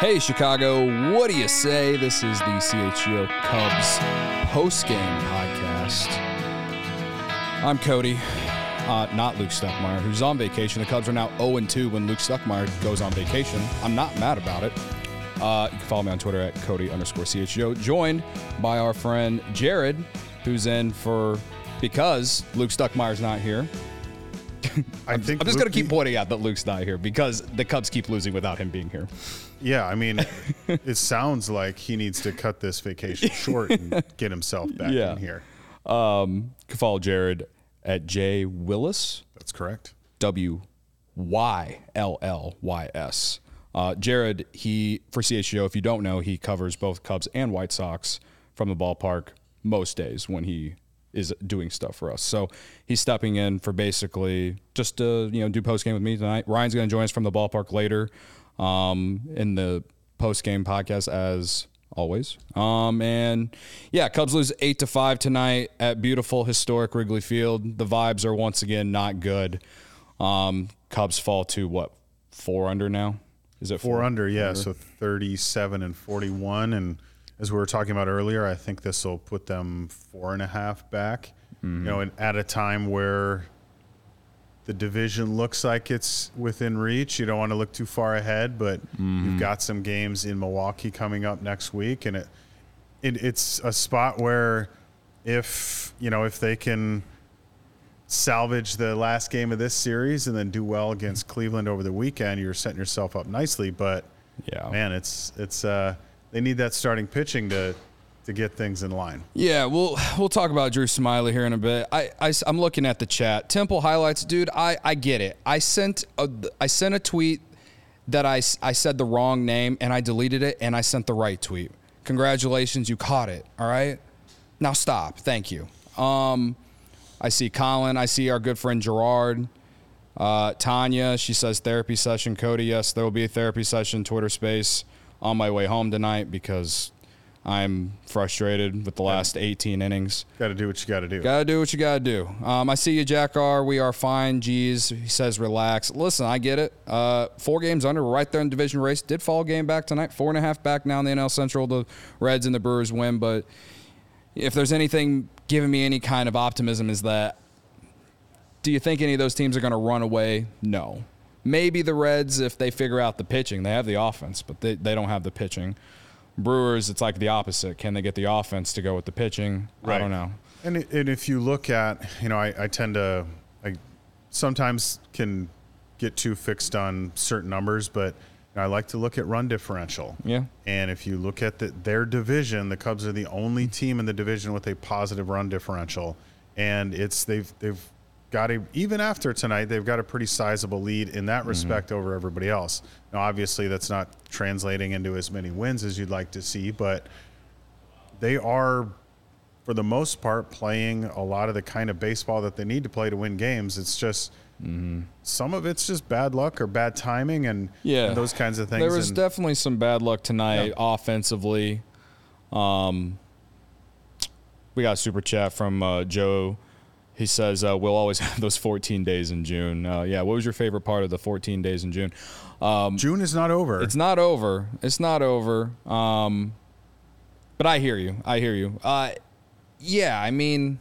Hey, Chicago, what do you say? This is the CHGO Cubs post-game podcast. I'm Cody, uh, not Luke Stuckmeyer, who's on vacation. The Cubs are now 0 2 when Luke Stuckmeyer goes on vacation. I'm not mad about it. Uh, you can follow me on Twitter at Cody underscore CHGO, joined by our friend Jared, who's in for because Luke Stuckmeyer's not here. I I'm just going to keep pointing out that Luke's not here because the Cubs keep losing without him being here. Yeah, I mean, it sounds like he needs to cut this vacation short and get himself back Yeah. in here. Um, you can follow Jared at J Wyllys. That's correct. W Y L L Y S. Uh, Jared, he for CHGO, if you don't know, he covers both Cubs and White Sox from the ballpark most days when he is doing stuff for us. So he's stepping in for basically just to you know do post game with me tonight. Ryan's going to join us from the ballpark later um, in the post game podcast as always. Um, and yeah, Cubs lose eight to five tonight at beautiful historic Wrigley Field. The vibes are once again not good. Um, Cubs fall to what four under now? Is it Four under, yeah. So 37 and 41. And as we were talking about earlier, I think this will put them four and a half back. You know, and at a time where the division looks like it's within reach. You don't want to look too far ahead, but you've got some games in Milwaukee coming up next week, and it, it it's a spot where if you know if they can salvage the last game of this series and then do well against Cleveland over the weekend, you're setting yourself up nicely. But Yeah. man, it's it's uh, they need that starting pitching to to get things in line. Yeah, we'll we'll talk about Drew Smyly here in a bit. I, I am looking at the chat. Temple highlights, dude. I I get it. I sent a I sent a tweet that I I said the wrong name and I deleted it and I sent the right tweet. Congratulations, you caught it. All right. Now stop. Thank you. Um, I see Colin. I see our good friend Gerard. Uh, Tanya, she says therapy session. Cody, yes, there will be a therapy session. Twitter space on my way home tonight because I'm frustrated with the last 18 innings. Got to do what you got to do. Gotta do what you gotta do. Um, I see you, Jack R. We are fine. Geez, he says relax. Listen, I get it. Uh, four games under, right there in the division race. Did fall game back tonight. Four and a half back now in the NL Central. The Reds and the Brewers win, but if there's anything giving me any kind of optimism, is that do you think any of those teams are going to run away? No. Maybe the Reds if they figure out the pitching. They have the offense, but they, they don't have the pitching. Brewers, it's like the opposite. Can they get the offense to go with the pitching? I Right. don't know. And, and if you look at, you know, I, I tend to, I sometimes can get too fixed on certain numbers, but I like to look at run differential. Yeah. And if you look at the, their division, the Cubs are the only mm-hmm. team in the division with a positive run differential, and it's they've they've got a even after tonight they've got a pretty sizable lead in that respect over everybody else. Now, obviously, that's not translating into as many wins as you'd like to see, but they are for the most part playing a lot of the kind of baseball that they need to play to win games. It's just some of it's just bad luck or bad timing and, Yeah. and those kinds of things. There was and- definitely some bad luck tonight offensively. Um, we got a super chat from uh, Joe. He says, uh, We'll always have those 14 days in June. Uh, yeah, what was your favorite part of the 14 days in June? June is not over. It's not over. It's not over. Um, but I hear you. I hear you. Uh, yeah, I mean,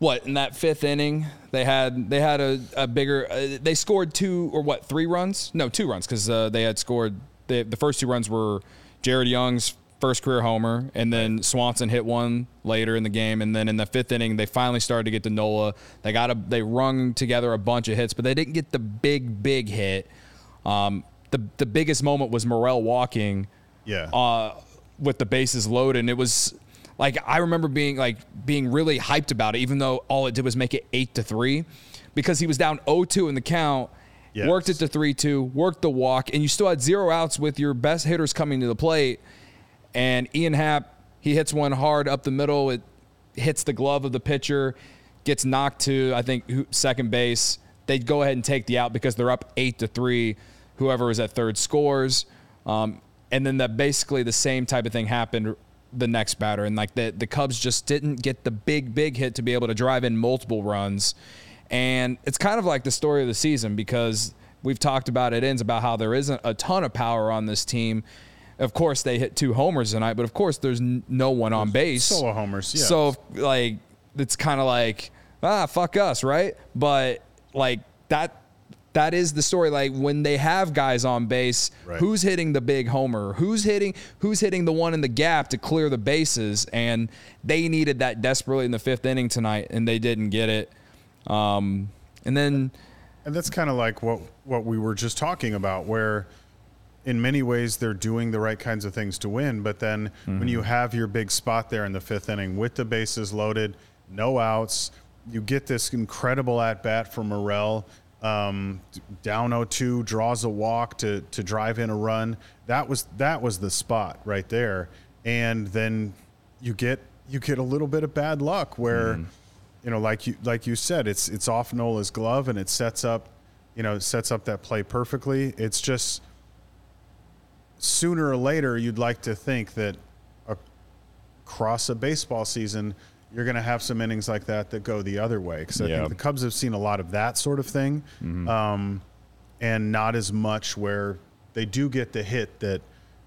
what in that fifth inning they had they had a, a bigger uh, they scored two or what three runs? No, two runs because uh, they had scored they, the first two runs were Jared Young's first career homer, and then Swanson hit one later in the game, and then in the fifth inning they finally started to get to Nola. They got a they rung together a bunch of hits, but they didn't get the big big hit. Um, the the biggest moment was Morel walking yeah. uh, with the bases loaded. And it was like I remember being like being really hyped about it, even though all it did was make it eight to three, because he was down 0-2 in the count. Yes. Worked it to three two, worked the walk, and you still had zero outs with your best hitters coming to the plate. And Ian Happ, he hits one hard up the middle. It hits the glove of the pitcher, gets knocked to I think second base. They go ahead and take the out because they're up eight to three. Whoever is at third scores, um, and then that basically the same type of thing happened the next batter, and like the the Cubs just didn't get the big big hit to be able to drive in multiple runs, and it's kind of like the story of the season because we've talked about it ends about how there isn't a ton of power on this team. Of course, they hit two homers tonight, but of course, there's n- no one on base. Solo homers, yeah. So like, it's kind of like ah, fuck us, right? But like that. That is the story. Like when they have guys on base, Right. who's hitting the big homer? Who's hitting? Who's hitting the one in the gap to clear the bases? And they needed that desperately in the fifth inning tonight, and they didn't get it. Um, and then And that's kind of like what what we were just talking about, where in many ways they're doing the right kinds of things to win, but then when you have your big spot there in the fifth inning with the bases loaded, no outs, you get this incredible at bat from Morel. Um, down 0-2, draws a walk to to drive in a run. That was that was the spot right there. And then you get you get a little bit of bad luck where you know, like you like you said, it's it's off Nola's glove and it sets up, you know, it sets up that play perfectly. It's just sooner or later you'd like to think that across a baseball season you're going to have some innings like that that go the other way because I Yeah. think the Cubs have seen a lot of that sort of thing, um, and not as much where they do get the hit that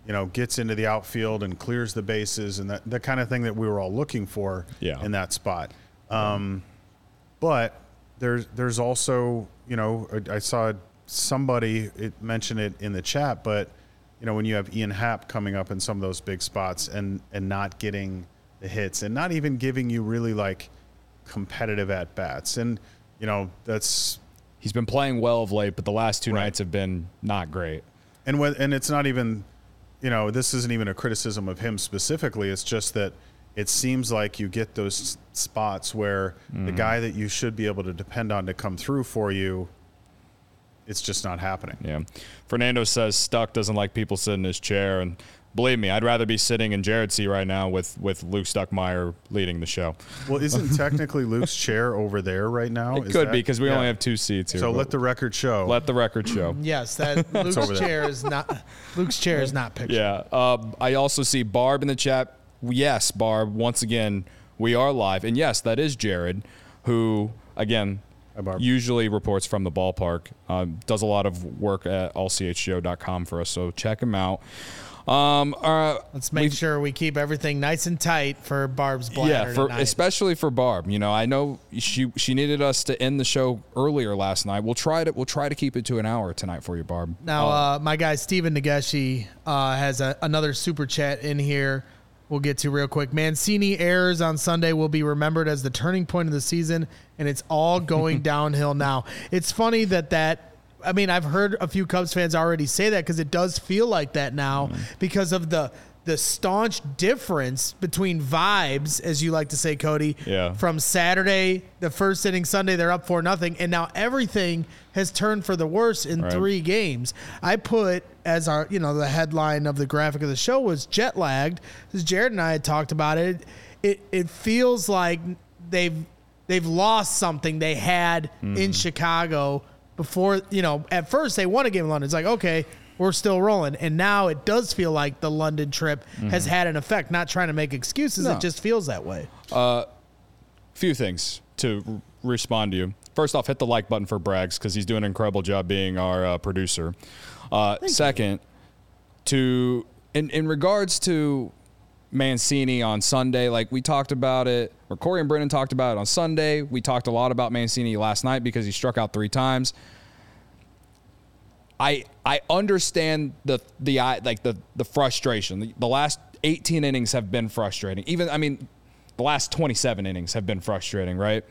you know gets into the outfield and clears the bases and that the kind of thing that we were all looking for Yeah. in that spot. Um, but there's there's also you know I, I saw somebody mention it in the chat, but you know when you have Ian Happ coming up in some of those big spots and and not getting the hits and not even giving you really like competitive at bats and you know that's he's been playing well of late, but the last two Right. nights have been not great. and when, and it's not even you know this isn't even a criticism of him specifically it's just that it seems like you get those spots where the mm. guy that you should be able to depend on to come through for you it's just not happening Yeah. Fernando says Stuck doesn't like people sitting in his chair, and believe me, I'd rather be sitting in Jared's seat right now with with Luke Stuckmeyer leading the show. well isn't technically luke's chair over there right now It Is could that- be because we yeah. only have two seats here. so let the record show let the record show. Yes, that Luke's chair is not Luke's chair is not pictured. Yeah. Um, I also see Barb in the chat. Yes, Barb. Once again, we are live, and yes, that is Jared, who again Hi, Barb. Usually reports from the ballpark. Um, does a lot of work at allchgo.com for us, so check him out. Um, uh, Let's make sure we keep everything nice and tight for Barb's bladder yeah, for especially for Barb. You know, I know she she needed us to end the show earlier last night. We'll try to we'll try to keep it to an hour tonight for you, Barb. Now, Oh, uh, my guy Steven Nageshi uh, has a, another super chat in here. We'll get to real quick. Mancini errors on Sunday will be remembered as the turning point of the season, and it's all going downhill now. It's funny that that. I mean, I've heard a few Cubs fans already say that because it does feel like that now mm. because of the the staunch difference between vibes, as you like to say, Cody. Yeah. From Saturday, the first inning, Sunday, they're up for nothing, and now everything has turned for the worse in Right. three games. I put as our, you know, the headline of the graphic of the show was jet lagged. Jared and I had talked about it. It it feels like they've they've lost something they had in mm-hmm. Chicago before. You know, at first they won a game in London. It's like okay. We're still rolling, and now it does feel like the London trip has had an effect. Not trying to make excuses, No. it just feels that way. Uh, few things to r- respond to you. First off, hit the like button for Braggs because he's doing an incredible job being our uh, producer. Uh, second, to in in regards to Mancini on Sunday, like we talked about it, or Corey and Brennan talked about it on Sunday. We talked a lot about Mancini last night because he struck out three times. I I understand the the like the the frustration. The, the last 18 innings have been frustrating. Even I mean, the last 27 innings have been frustrating, right?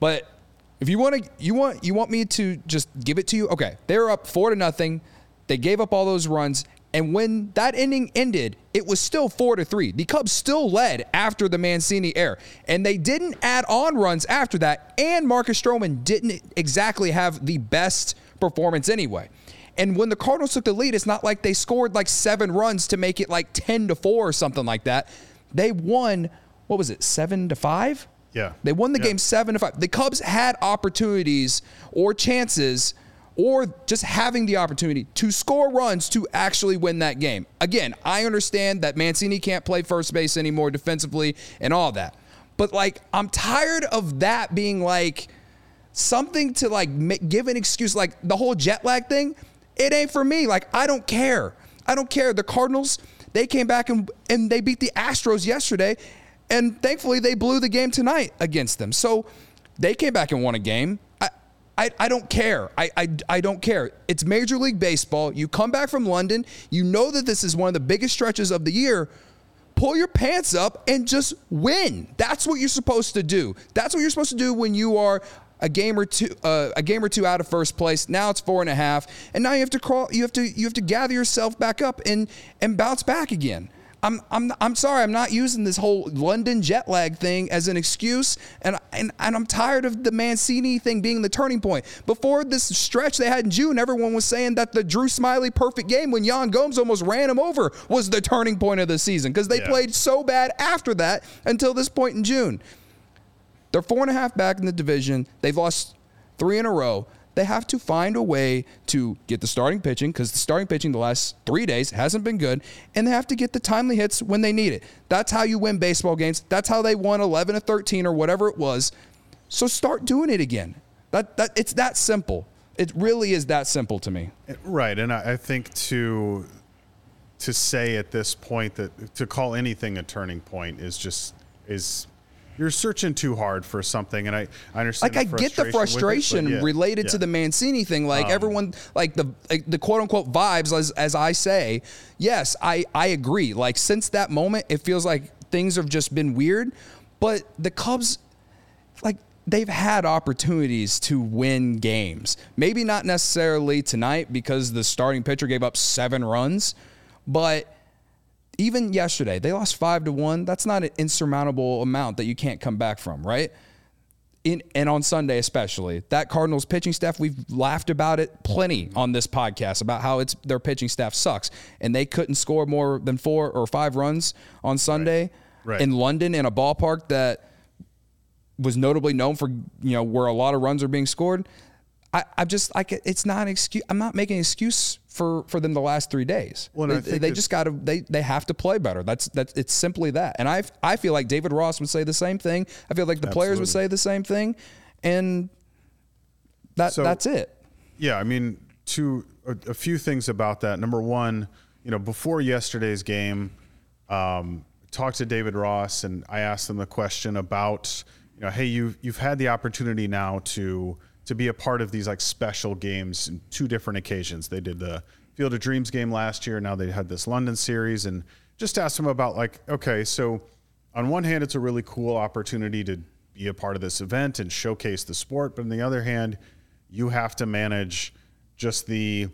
But if you want to, you want you want me to just give it to you. Okay, they were up four to nothing. They gave up all those runs, and when that inning ended, it was still four to three. The Cubs still led after the Mancini error, and they didn't add on runs after that. And Marcus Stroman didn't exactly have the best performance anyway. And when the Cardinals took the lead, it's not like they scored like seven runs to make it like ten to four or something like that. They won. What was it? Seven to five. Yeah. They won the Yeah. game seven to five. The Cubs had opportunities or chances or just having the opportunity to score runs to actually win that game. Again, I understand that Mancini can't play first base anymore defensively and all that. But like I'm tired of that being like something to like give an excuse like the whole jet lag thing. It ain't for me. Like I don't care. I don't care. The Cardinals, they came back and and they beat the Astros yesterday and thankfully they blew the game tonight against them. So they came back and won a game. I, I, I don't care. I, I, I don't care. It's Major League Baseball. You come back from London. You know that this is one of the biggest stretches of the year. Pull your pants up and just win. That's what you're supposed to do. That's what you're supposed to do when you are a game or two uh, a game or two out of first place. Now it's four and a half, and now you have to crawl. You have to you have to gather yourself back up and and bounce back again. I'm I'm I'm sorry, I'm not using this whole London jet lag thing as an excuse, and and and I'm tired of the Mancini thing being the turning point. Before this stretch they had in June, everyone was saying that the Drew Smyly perfect game when Yan Gomes almost ran him over was the turning point of the season because they yeah. played so bad after that until this point in June. They're four and a half back in the division. They've lost three in a row they have to find a way to get the starting pitching because the starting pitching the last three days hasn't been good, and they have to get the timely hits when they need it. That's how you win baseball games. That's how they won 11 to 13 or whatever it was. So start doing it again. That that it's that simple. It really is that simple to me. Right, and I, I think to to say at this point that to call anything a turning point is just is you're searching too hard for something, and I, I understand. Like I get the frustration it, yeah, related yeah. to the Mancini thing. Like um, everyone, like the like the quote unquote vibes, as as I say. Yes, I I agree. Like since that moment, it feels like things have just been weird. But the Cubs, like they've had opportunities to win games. Maybe not necessarily tonight because the starting pitcher gave up seven runs, but even yesterday, they lost five to one. That's not an insurmountable amount that you can't come back from, right? In, and on Sunday especially, that Cardinals pitching staff, we've laughed about it plenty on this podcast about how it's their pitching staff sucks, and they couldn't score more than four or five runs on Sunday right. Right. in London in a ballpark that was notably known for you know where a lot of runs are being scored. I, I'm just like it's not an excuse. I'm not making an excuse for for them the last three days. Well, they, they just got to they they have to play better. That's that's it's simply that. And I I feel like David Ross would say the same thing. I feel like the Absolutely. players would say the same thing, and that so, that's it. Yeah, I mean, to a, a, few things about that. Number one, you know, before yesterday's game, um, talked to David Ross, and I asked him the question about you know, hey, you you've had the opportunity now to to be a part of these like special games in two different occasions. They did the Field of Dreams game last year. Now they had this London series, and just asked them about like, okay, so on one hand, it's a really cool opportunity to be a part of this event and showcase the sport, but on the other hand, you have to manage just the,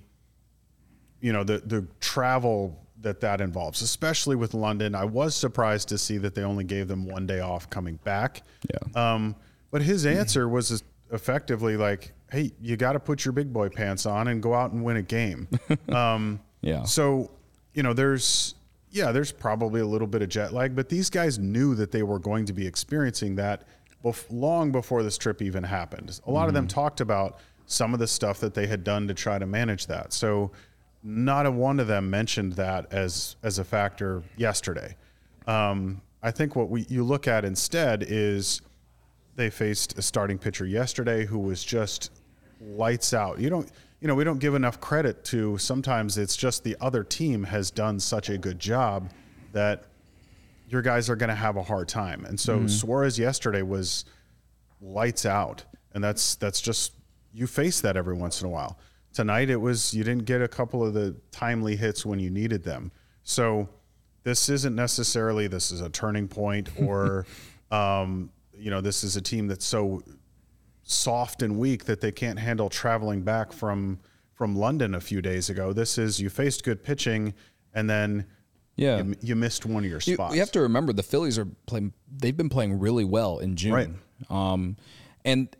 you know, the the travel that that involves, especially with London. I was surprised to see that they only gave them one day off coming back. Yeah. Um, but his answer was effectively like, hey, you got to put your big boy pants on and go out and win a game. um, yeah. So, you know, there's, yeah, there's probably a little bit of jet lag, but these guys knew that they were going to be experiencing that bef- long before this trip even happened. A lot mm-hmm. of them mm-hmm. talked about some of the stuff that they had done to try to manage that. So, not a one of them mentioned that as as a factor yesterday. Um, I think what we you look at instead is they faced a starting pitcher yesterday who was just lights out. You don't you know, we don't give enough credit to sometimes it's just the other team has done such a good job that your guys are going to have a hard time. And so mm-hmm. Suarez yesterday was lights out. And that's that's just you face that every once in a while. Tonight it was you didn't get a couple of the timely hits when you needed them. So this isn't necessarily this is a turning point or um, you know, this is a team that's so soft and weak that they can't handle traveling back from from London a few days ago. This is you faced good pitching and then yeah, you, you missed one of your spots. You, you, have to remember the Phillies are playing. They've been playing really well in June, right. um, and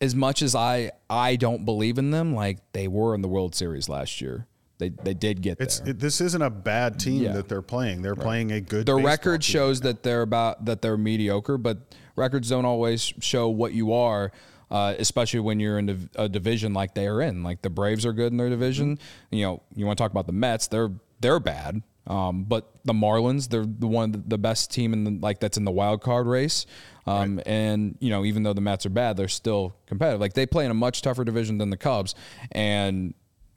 as much as I I don't believe in them, like they were in the World Series last year. They, they did get it's, there. It, this isn't a bad team yeah. that they're playing. They're right. playing a good. The record shows that they're about that they're mediocre, but records don't always show what you are. uh, especially when you're in a division like they are in. Like the Braves are good in their division. You know, you want to talk about the Mets? They're they're bad. Um, but the Marlins, they're the one of the best team in the, like that's in the wild card race. Um, right. And you know, even though the Mets are bad, they're still competitive. Like they play in a much tougher division than the Cubs, and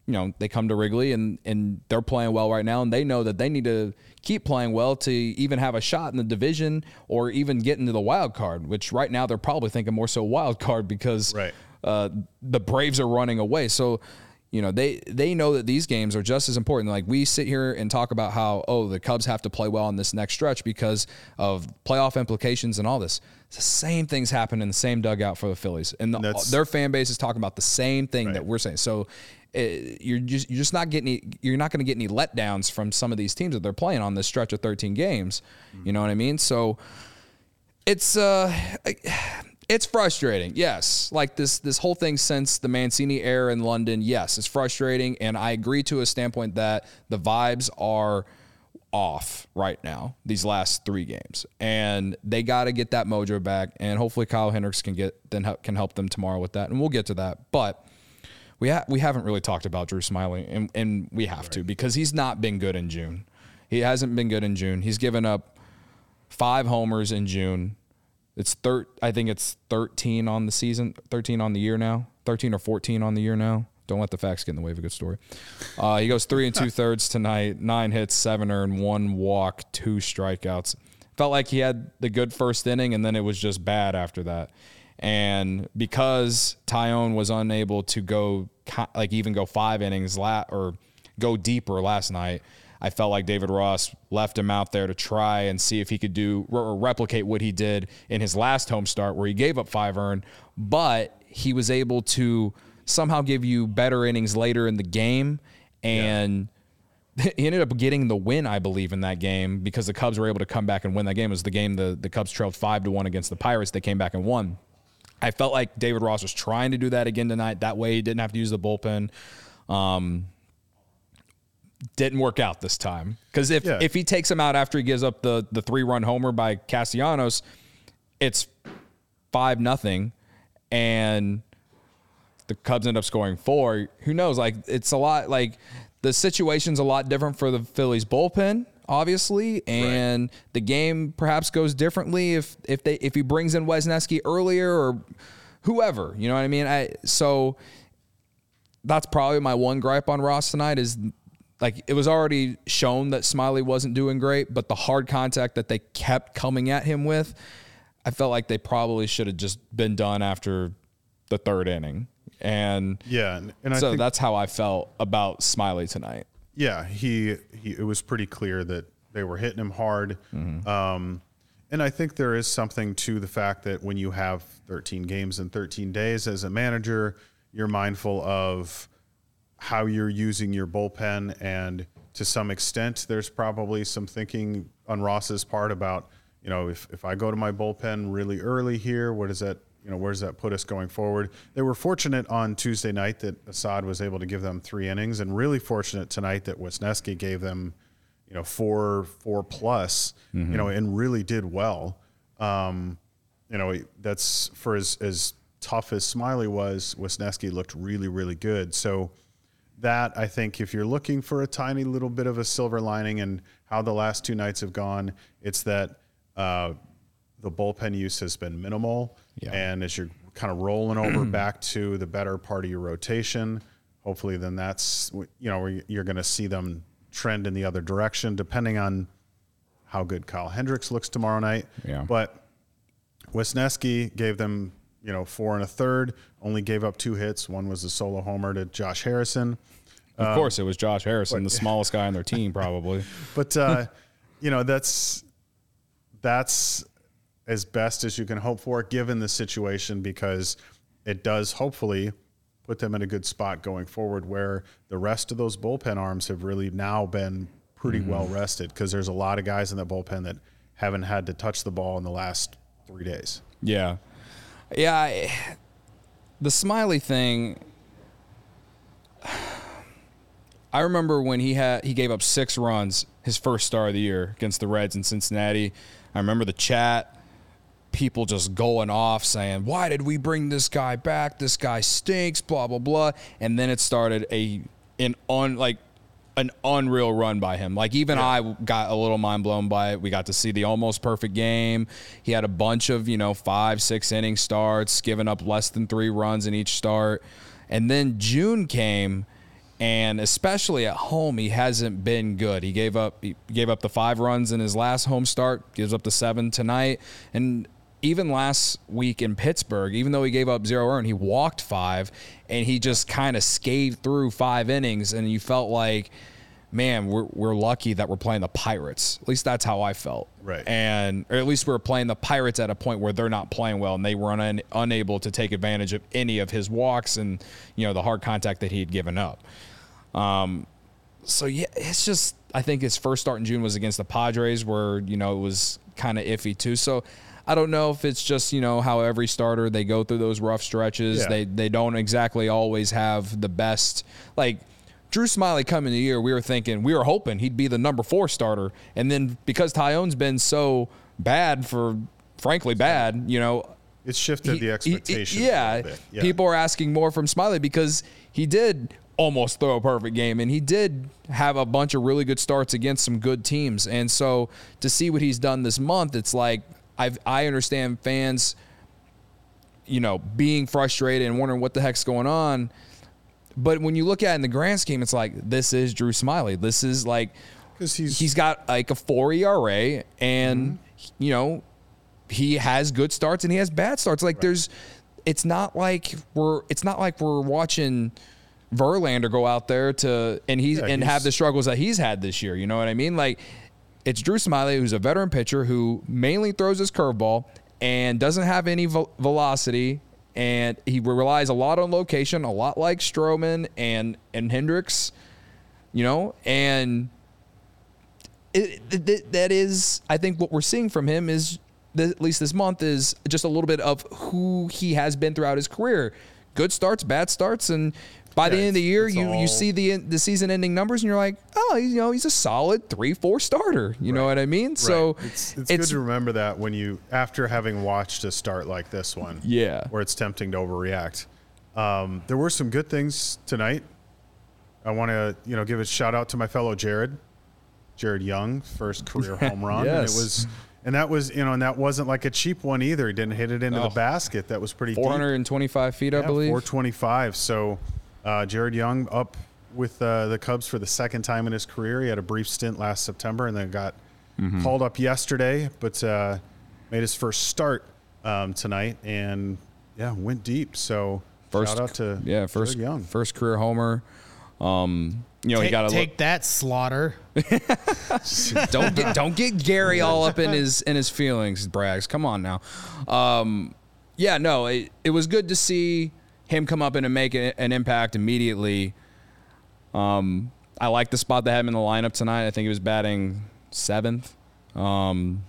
you know they come to Wrigley and and they're playing well right now, and they know that they need to keep playing well to even have a shot in the division or even get into the wild card. Which right now they're probably thinking more so wild card because right. uh, the Braves are running away. So you know they they know that these games are just as important like we sit here and talk about how oh the cubs have to play well in this next stretch because of playoff implications and all this it's the same things happen in the same dugout for the phillies and the, their fan base is talking about the same thing right. that we're saying so you're just you're just not getting any, you're not going to get any letdowns from some of these teams that they're playing on this stretch of 13 games mm-hmm. you know what i mean so it's uh it's frustrating, yes. Like this this whole thing since the Mancini era in London, yes, it's frustrating, and I agree to a standpoint that the vibes are off right now these last three games, and they got to get that mojo back, and hopefully Kyle Hendricks can get then can help them tomorrow with that, and we'll get to that, but. We, ha- we haven't really talked about Drew Smyly, and, and we have right. to because he's not been good in June. He hasn't been good in June. He's given up five homers in June, it's thir- I think it's 13 on the season, 13 on the year now, 13 or 14 on the year now. Don't let the facts get in the way of a good story. Uh, he goes three and two thirds tonight, nine hits, seven earned, one walk, two strikeouts. Felt like he had the good first inning, and then it was just bad after that. And because Taillon was unable to go like even go five innings la- or go deeper last night, I felt like David Ross left him out there to try and see if he could do or replicate what he did in his last home start where he gave up five earned, but he was able to somehow give you better innings later in the game and yeah. he ended up getting the win, I believe, in that game because the Cubs were able to come back and win that game. It was the game the, the Cubs trailed five to one against the Pirates. They came back and won. I felt like David Ross was trying to do that again tonight. That way he didn't have to use the bullpen. Um, didn't work out this time because if yeah. if he takes him out after he gives up the the three run homer by Castellanos, it's five nothing, and the Cubs end up scoring four. Who knows? Like it's a lot. Like the situation's a lot different for the Phillies bullpen, obviously, and right. the game perhaps goes differently if if they if he brings in Wesneski earlier or whoever. You know what I mean? I so that's probably my one gripe on Ross tonight is like it was already shown that Smyly wasn't doing great, but the hard contact that they kept coming at him with, I felt like they probably should have just been done after the third inning. And yeah, and so that's how I felt about Smyly tonight. Yeah, he, he it was pretty clear that they were hitting him hard. Mm-hmm. Um, and I think there is something to the fact that when you have 13 games in 13 days as a manager, you're mindful of how you're using your bullpen, and to some extent, there's probably some thinking on Ross's part about, you know, if, if I go to my bullpen really early here, what does that, you know, where does that put us going forward? They were fortunate on Tuesday night that Assad was able to give them three innings, and really fortunate tonight that Wesneski gave them, you know, four four plus, mm-hmm. you know, and really did well. Um, you know, that's for as as tough as Smyly was, Wesneski looked really really good. So that I think if you're looking for a tiny little bit of a silver lining and how the last two nights have gone, it's that uh, the bullpen use has been minimal. Yeah. And as you're kind of rolling over back to the better part of your rotation, hopefully then that's, you know, you're going to see them trend in the other direction depending on how good Kyle Hendricks looks tomorrow night. Yeah. But Wesneski gave them you know, four and a third, only gave up two hits. One was a solo homer to Josh Harrison. Of um, course, it was Josh Harrison, but, the smallest guy on their team, probably. But uh, you know, that's that's as best as you can hope for, given the situation, because it does hopefully put them in a good spot going forward, where the rest of those bullpen arms have really now been pretty mm-hmm. well rested, because there's a lot of guys in the bullpen that haven't had to touch the ball in the last three days. Yeah, yeah, I, the Smyly thing. I remember when he had he gave up six runs his first start of the year against the Reds in Cincinnati. I remember the chat people just going off saying, "Why did we bring this guy back? This guy stinks." Blah blah blah. And then it started a an on like an unreal run by him. Like even I got a little mind blown by it. We got to see the almost perfect game. He had a bunch of you know five six inning starts, giving up less than three runs in each start. And then June came and especially at home he hasn't been good. He gave up he gave up the 5 runs in his last home start, gives up the 7 tonight and even last week in Pittsburgh, even though he gave up zero earned, he walked 5 and he just kind of skated through 5 innings and you felt like man, we're, we're lucky that we're playing the Pirates. At least that's how I felt. Right. And, or at least we are playing the Pirates at a point where they're not playing well and they were un, unable to take advantage of any of his walks and, you know, the hard contact that he had given up. Um, so yeah, it's just I think his first start in June was against the Padres, where you know it was kind of iffy too. So I don't know if it's just you know how every starter they go through those rough stretches. Yeah. They they don't exactly always have the best like. Drew Smyly coming the year, we were thinking, we were hoping he'd be the number four starter. And then because Taillon's been so bad for, frankly, bad, you know, It's shifted he- the he- expectations. yeah, yeah. people are asking more from Smyly because he did almost throw a perfect game and he did have a bunch of really good starts against some good teams. And so to see what he's done this month, it's like I've I understand fans, you know, being frustrated and wondering what the heck's going on. But when you look at it in the grand scheme, it's like this is Drew Smyly. This is like 'Cause he's- he's got like a four ERA, and mm-hmm. you know he has good starts and he has bad starts. Like there's, it's not like we're it's not like we're watching Verlander go out there to and he's Yeah, and he's- have the struggles that he's had this year. You know what I mean? Like it's Drew Smyly, who's a veteran pitcher who mainly throws his curveball and doesn't have any vel- velocity. And he relies a lot on location, a lot like Stroman and and Hendricks, you know. And it, it- that is, I think, what we're seeing from him is, at least this month, is just a little bit of who he has been throughout his career. Good starts, bad starts, and by the end of the year, you all- you see the the season ending numbers, and you're like, oh, you know, he's a solid three four starter. You know what I mean? So Right. it's, it's, good to remember that when you after having watched a start like this one, Yeah. where it's tempting to overreact. Um, there were some good things tonight. I want to you know give a shout out to my fellow Jared, Jared Young, first career home run, and it was. And that was, you know, and that wasn't like a cheap one either. He didn't hit it into No. the basket. That was pretty deep. 425 feet, I Yeah, believe. 425. So uh, Jared Young up with uh, the Cubs for the second time in his career. He had a brief stint last September and then got Mm-hmm. called up yesterday, but uh, made his first start um, tonight and yeah, went deep. So First, shout out to yeah, first Jared Young. first career homer. Um, you know, he Take, got a take that slaughter. don't get don't get Gary all up in his in his feelings, Braggs. Come on now. Um, yeah, no, it, it was good to see him come up and make an impact immediately. Um, I like the spot they had him in the lineup tonight. I think he was batting seventh. Um,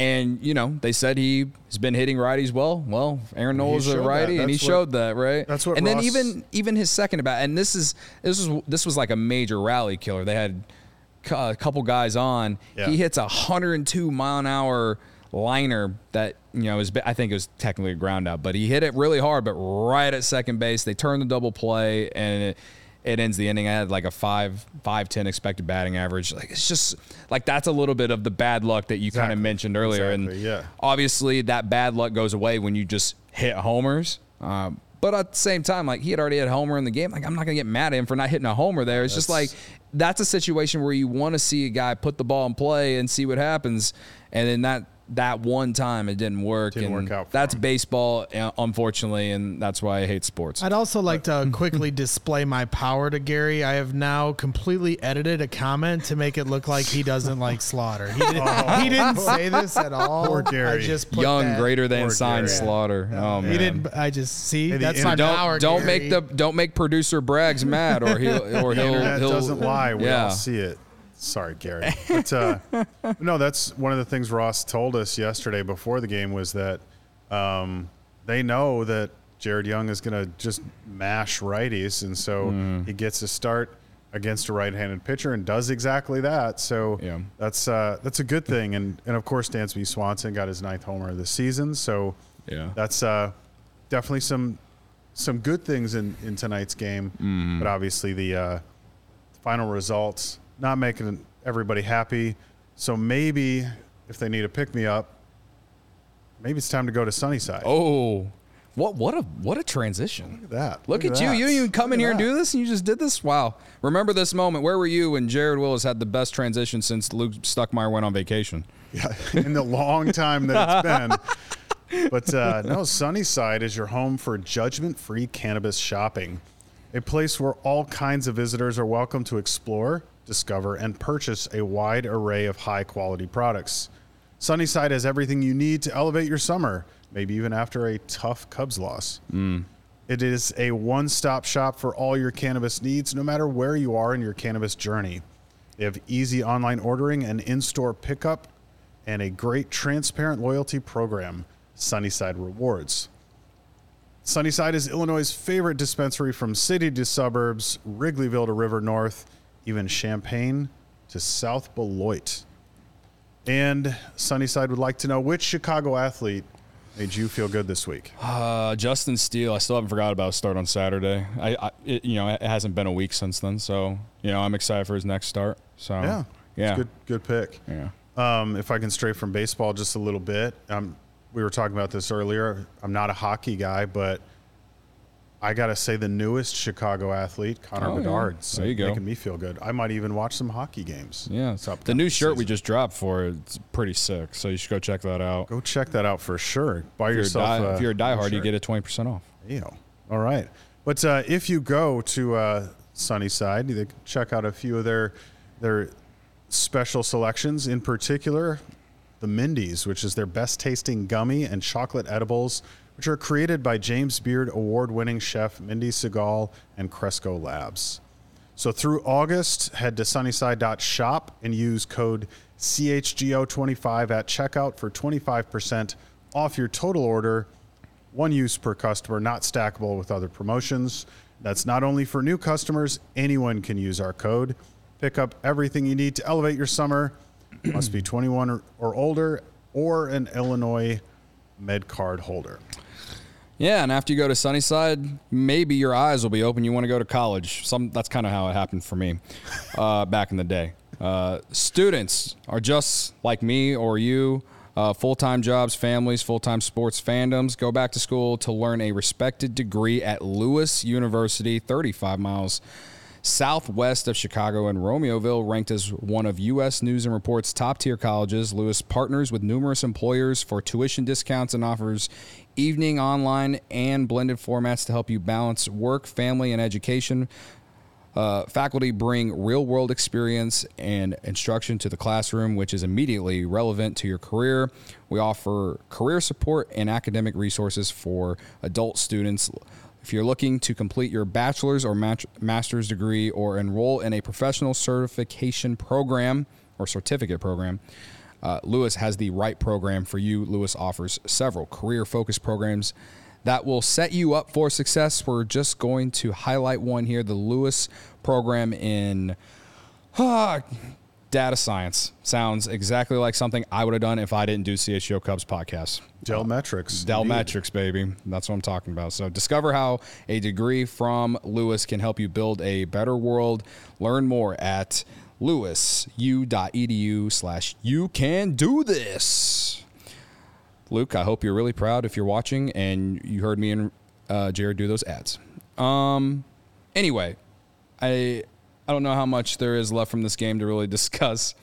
and you know they said he has been hitting righties well. Well, Aaron Nola's a righty, and he what- showed that, right? that's what And then even even his second about, and this is this was this was like a major rally killer. They had a couple guys on. Yeah. He hits a 102 mile an hour liner that you know is I think it was technically a ground out, but he hit it really hard, but right at second base. They turned the double play and. It, it ends the inning. I had like a five five ten expected batting average. Like it's just like that's a little bit of the bad luck that you kind of mentioned earlier. Exactly, and yeah. obviously that bad luck goes away when you just hit homers. Um, but at the same time, like he had already had homer in the game. Like I'm not gonna get mad at him for not hitting a homer there. It's just like That's- that's a situation where you want to see a guy put the ball in play and see what happens. And then that that one time it didn't work. Didn't and work out for That's him. baseball, uh, unfortunately, and that's why I hate sports. I'd also like to quickly display my power to Gary. I have now completely edited a comment to make it look like he doesn't like slaughter. He didn't, he didn't say this at all. Poor Gary. I just put Young, that- greiter than Poor signed Gary. slaughter. Oh man. He didn't. I just see. Hey, that's my don't power. don't Gary. make the don't make producer Braggs mad or he'll or The he'll internet he'll doesn't lie. We yeah. all see it. Sorry, Gary. But uh, no, that's one of the things Ross told us yesterday before the game was that um, they know that Jared Young is going to just mash righties, and so Mm. he gets a start. against a right-handed pitcher and does exactly that. So Yeah. that's uh, that's a good thing. And and of course, Dansby Swanson got his ninth homer of the season. So Yeah. that's uh, definitely some some good things in in tonight's game. Mm-hmm. But obviously, the uh, final results not making everybody happy. So maybe if they need a pick me up, maybe it's time to go to Sunnyside. Oh, what what a what a transition! Look at that. Look, at, you. that. You didn't even come Look in at here and do this, and you just did this. Wow! Remember this moment. Where were you when Jared Wyllys had the best transition since Luke Stuckmeyer went on vacation? Yeah, in the long time that it's been. But uh, no, Sunnyside is your home for judgment free cannabis shopping, a place where all kinds of visitors are welcome to explore, discover, and purchase a wide array of high quality products. Sunnyside has everything you need to elevate your summer, maybe even after a tough Cubs loss. Mm. It is a one stop shop for all your cannabis needs, no matter where you are in your cannabis journey. They have easy online ordering and in store pickup, and a great transparent loyalty program, Sunnyside Rewards. Sunnyside is Illinois' favorite dispensary from city to suburbs, Wrigleyville to River North, even Champagne to South Beloit. And Sunnyside would like to know which Chicago athlete made you feel good this week. Uh, Justin Steele. I still haven't forgot about his start on Saturday. I, I it, you know, it hasn't been a week since then, so you know, I'm excited for his next start. So Yeah, yeah, good, good pick. yeah. Um, if I can stray from baseball just a little bit, um, we were talking about this earlier. I'm not a hockey guy, but I gotta say the newest Chicago athlete, Connor Oh, yeah. Bedard's There you go. making me feel good. I might even watch some hockey games. Yeah, the new shirt we just dropped for it's pretty sick. So you should go check that out. Go check that out for sure. Buy if, you're a yourself. die, a if you're a diehard, you get a twenty percent off. Ew. All right. But uh, if you go to uh, Sunnyside, you can check out a few of their their special selections. In particular, the Mindy's, which is their best tasting gummy and chocolate edibles, which are created by James Beard award winning chef Mindy Segal and Cresco Labs. So through August, head to sunnyside.shop and use code CHGO25 at checkout for 25% off your total order. One use per customer, not stackable with other promotions. That's not only for new customers, anyone can use our code. Pick up everything you need to elevate your summer. Must be 21 or, or older or an Illinois med card holder. Yeah, and after you go to Sunnyside, maybe your eyes will be open. You want to go to college. Some that's kind of how it happened for me uh, back in the day. Uh, students are just like me or you. Uh, full time jobs, families, full time sports fandoms. Go back to school to learn a respected degree at Lewis University, 35 miles southwest of Chicago and Romeoville, ranked as one of U.S. News and Report's top tier colleges. Lewis partners with numerous employers for tuition discounts and offers evening, online, and blended formats to help you balance work, family, and education. Uh, faculty bring real world experience and instruction to the classroom, which is immediately relevant to your career. We offer career support and academic resources for adult students. If you're looking to complete your bachelor's or master's degree or enroll in a professional certification program or certificate program, uh, Lewis has the right program for you. Lewis offers several career focused programs that will set you up for success. We're just going to highlight one here the Lewis program in ah, data science. Sounds exactly like something I would have done if I didn't do CHGO Cubs podcast. Dell Metrics. Dell. Metrics, baby. That's what I'm talking about. So discover how a degree from Lewis can help you build a better world. Learn more at lewisu.edu slash you can do this. Luke, I hope you're really proud if you're watching and you heard me and uh, Jared do those ads. Um, anyway, I I don't know how much there is left from this game to really discuss.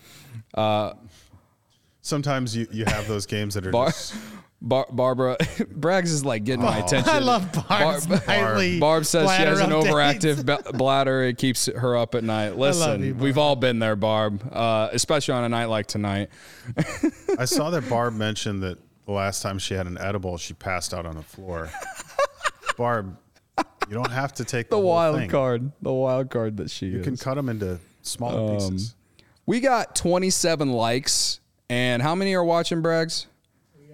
Sometimes you, you have those games that are Bar- just Bar- Barbara Braggs is like getting my attention. I love Barb's Barb- nightly Barb says she has an overactive ba- bladder. It keeps her up at night. Listen, you, we've all been there, Barb, uh, especially on a night like tonight. I saw that Barb mentioned that the last time she had an edible, she passed out on the floor. Barb, you don't have to take the, The wild thing. card, the wild card that she You is. can cut them into smaller Um, pieces. we got 27 likes, and how many are watching, Braggs?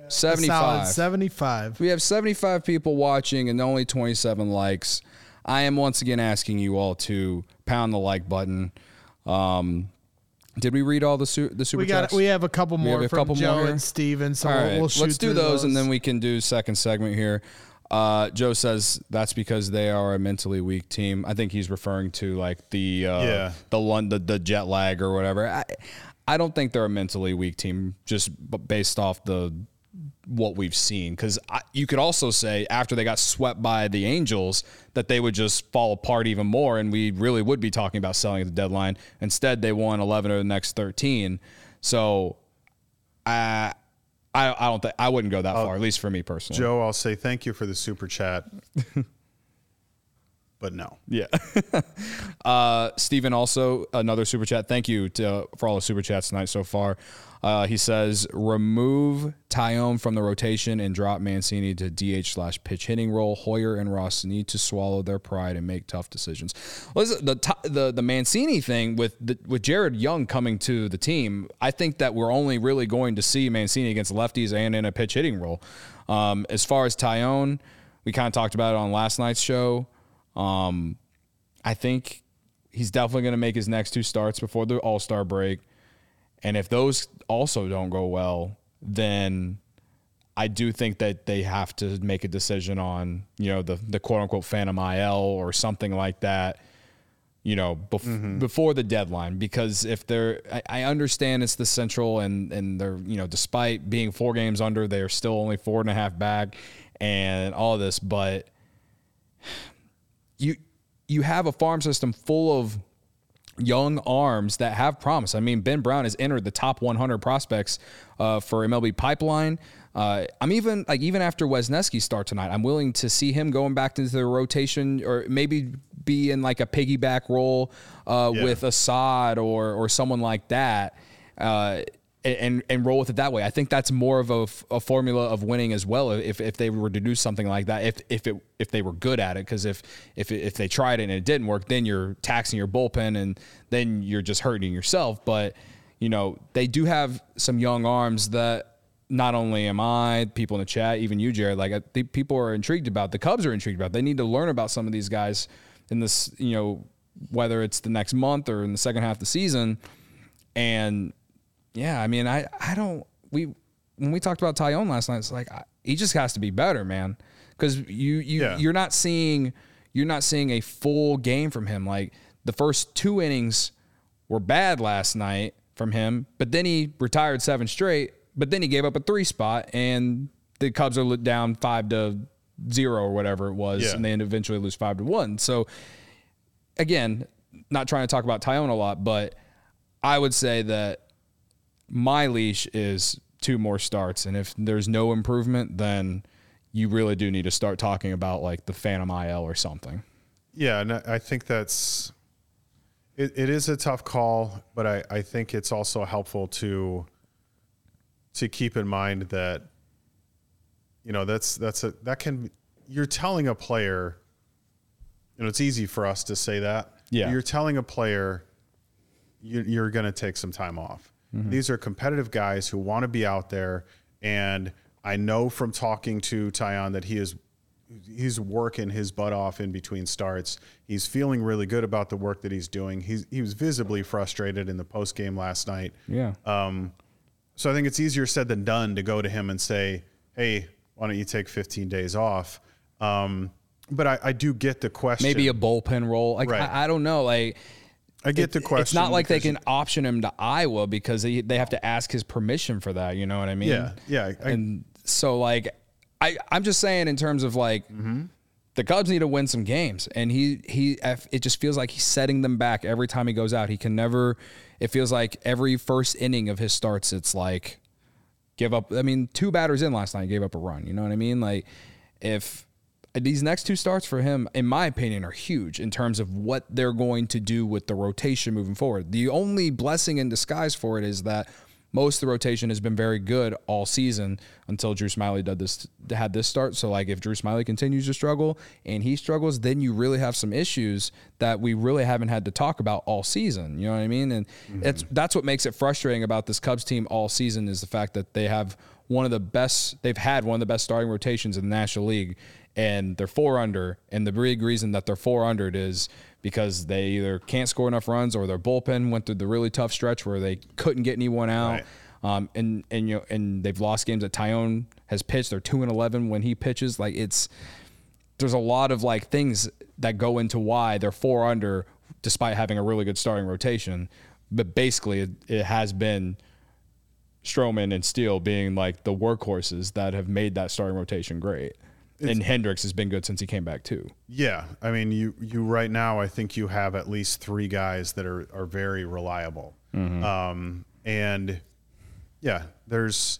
Solid 75. 75. We have 75 people watching and only 27 likes. I am once again asking you all to pound the like button. Um, did we read all the su- the super We got chats? we have a couple more have a from couple Joe more here? and Steven, so All we'll, we'll shoot let's do through those, and then we can do second segment here. Uh, Joe says that's because they are a mentally weak team. I think he's referring to like the uh, Yeah. the, Lon- the the jet lag or whatever. I, I don't think they're a mentally weak team just based off the what we've seen. Because you could also say after they got swept by the Angels that they would just fall apart even more, and we really would be talking about selling at the deadline. Instead, they won 11 of the next 13. So I I, I don't think I wouldn't go that far, at least for me personally. Joe, I'll say thank you for the super chat. but no. Yeah. uh, Steven also another super chat. Thank you to, for all the super chats tonight so far. Uh, he says remove Taillon from the rotation and drop Mancini to DH slash pitch hitting role. Hoyer and Ross need to swallow their pride and make tough decisions. Listen, the the the Mancini thing with the, with Jared Young coming to the team, I think that we're only really going to see Mancini against lefties and in a pitch hitting role. Um, as far as Taillon, we kind of talked about it on last night's show. Um, I think he's definitely going to make his next two starts before the All Star break. And if those also don't go well, then I do think that they have to make a decision on, you know, the, the quote unquote Phantom IL or something like that, you know, bef- mm-hmm. before the deadline. Because if they're, I, I understand it's the Central and, and they're, you know, despite being four games under, they're still only four and a half back and all this, but you you have a farm system full of young arms that have promise. I mean, Ben Brown has entered the top 100 prospects uh, for MLB Pipeline. Uh, I'm even like even after Wesneski start tonight, I'm willing to see him going back into the rotation or maybe be in like a piggyback role uh, Yeah. with Assad or or someone like that. And and roll with it that way. I think that's more of a formula of winning as well. If, if they were to do something like that, if if it if they were good at it, because if if if they tried it and it didn't work, then you're taxing your bullpen and then you're just hurting yourself. But you know they do have some young arms that not only am I, people in the chat, even you, Jared, like I think people are intrigued about. The Cubs are intrigued about. They need to learn about some of these guys in this, you know, whether it's the next month or in the second half of the season, and yeah, I mean, I I don't we when we talked about Taillon last night, it's like I, he just has to be better, man, because you you Yeah. you're not seeing you're not seeing a full game from him. Like the first two innings were bad last night from him, but then he retired seven straight. But then he gave up a three spot, and the Cubs are down five to zero or whatever it was, Yeah. and they eventually lose five to one. So again, not trying to talk about Taillon a lot, but I would say that my leash is two more starts, and if there's no improvement, then you really do need to start talking about like the Phantom IL or something. Yeah, and I think that's it, it is a tough call, but I, I think it's also helpful to to keep in mind that you know that's that's a that can you're telling a player you know it's easy for us to say that Yeah. you're telling a player you, you're going to take some time off these are competitive guys who want to be out there and i know from talking to Taillon that he is he's working his butt off in between starts. He's feeling really good about the work that he's doing. He's he was visibly frustrated in the post game last night. Yeah. Um, so I think it's easier said than done to go to him and say, "Hey, why don't you take 15 days off?" Um, but I, I do get the question. Maybe a bullpen role. Like Right. I, I don't know. Like I get the question. It's not like they can option him to Iowa because they they have to ask his permission for that. You know what I mean? Yeah, yeah. I, and so like I I'm just saying in terms of like Mm-hmm. the Cubs need to win some games and he he it just feels like he's setting them back every time he goes out. He can never it feels like every first inning of his starts it's like give up I mean two batters in last night gave up a run, you know what I mean? Like if these next two starts for him, in my opinion, are huge in terms of what they're going to do with the rotation moving forward. The only blessing in disguise for it is that most of the rotation has been very good all season until Drew Smyly did this had this start. So like if Drew Smyly continues to struggle and he struggles, then you really have some issues that we really haven't had to talk about all season. You know what I mean? And it's mm-hmm. that's what makes it frustrating about this Cubs team all season is the fact that they have one of the best. They've had one of the best starting rotations in the National League, and they're four under. And the big reason that they're four under is because they either can't score enough runs or their bullpen went through the really tough stretch where they couldn't get anyone out. Right. Um, and and you know, and they've lost games that Taillon has pitched. They're two and eleven when he pitches. Like it's there's a lot of like things that go into why they're four under despite having a really good starting rotation. But basically, it, it has been Stroman and Steele being like the workhorses that have made that starting rotation great. and Hendricks has been good since he came back too. Yeah, I mean, you you right now, I think you have at least three guys that are are very reliable, um, and yeah, there's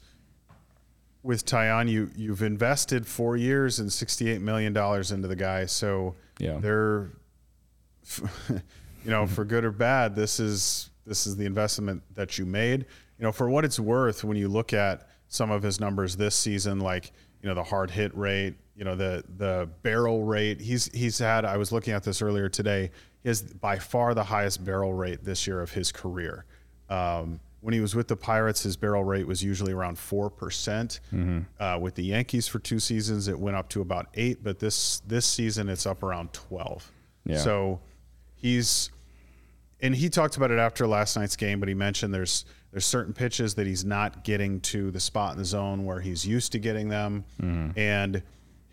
with Taillon, you you've invested four years and sixty eight million dollars into the guy, so Yeah. they're, you know, for good or bad, this is this is the investment that you made. You know, for what it's worth, when you look at some of his numbers this season, like you know the hard hit rate, you know the the barrel rate. He's he's had. I was looking at this earlier today. He has by far the highest barrel rate this year of his career. Um, when he was with the Pirates, his barrel rate was usually around four percent. Uh, with the Yankees for two seasons, it went up to about eight, but this this season it's up around twelve. Yeah. So he's and he talked about it after last night's game, but he mentioned there's there's certain pitches that he's not getting to the spot in the zone where he's used to getting them, mm-hmm. and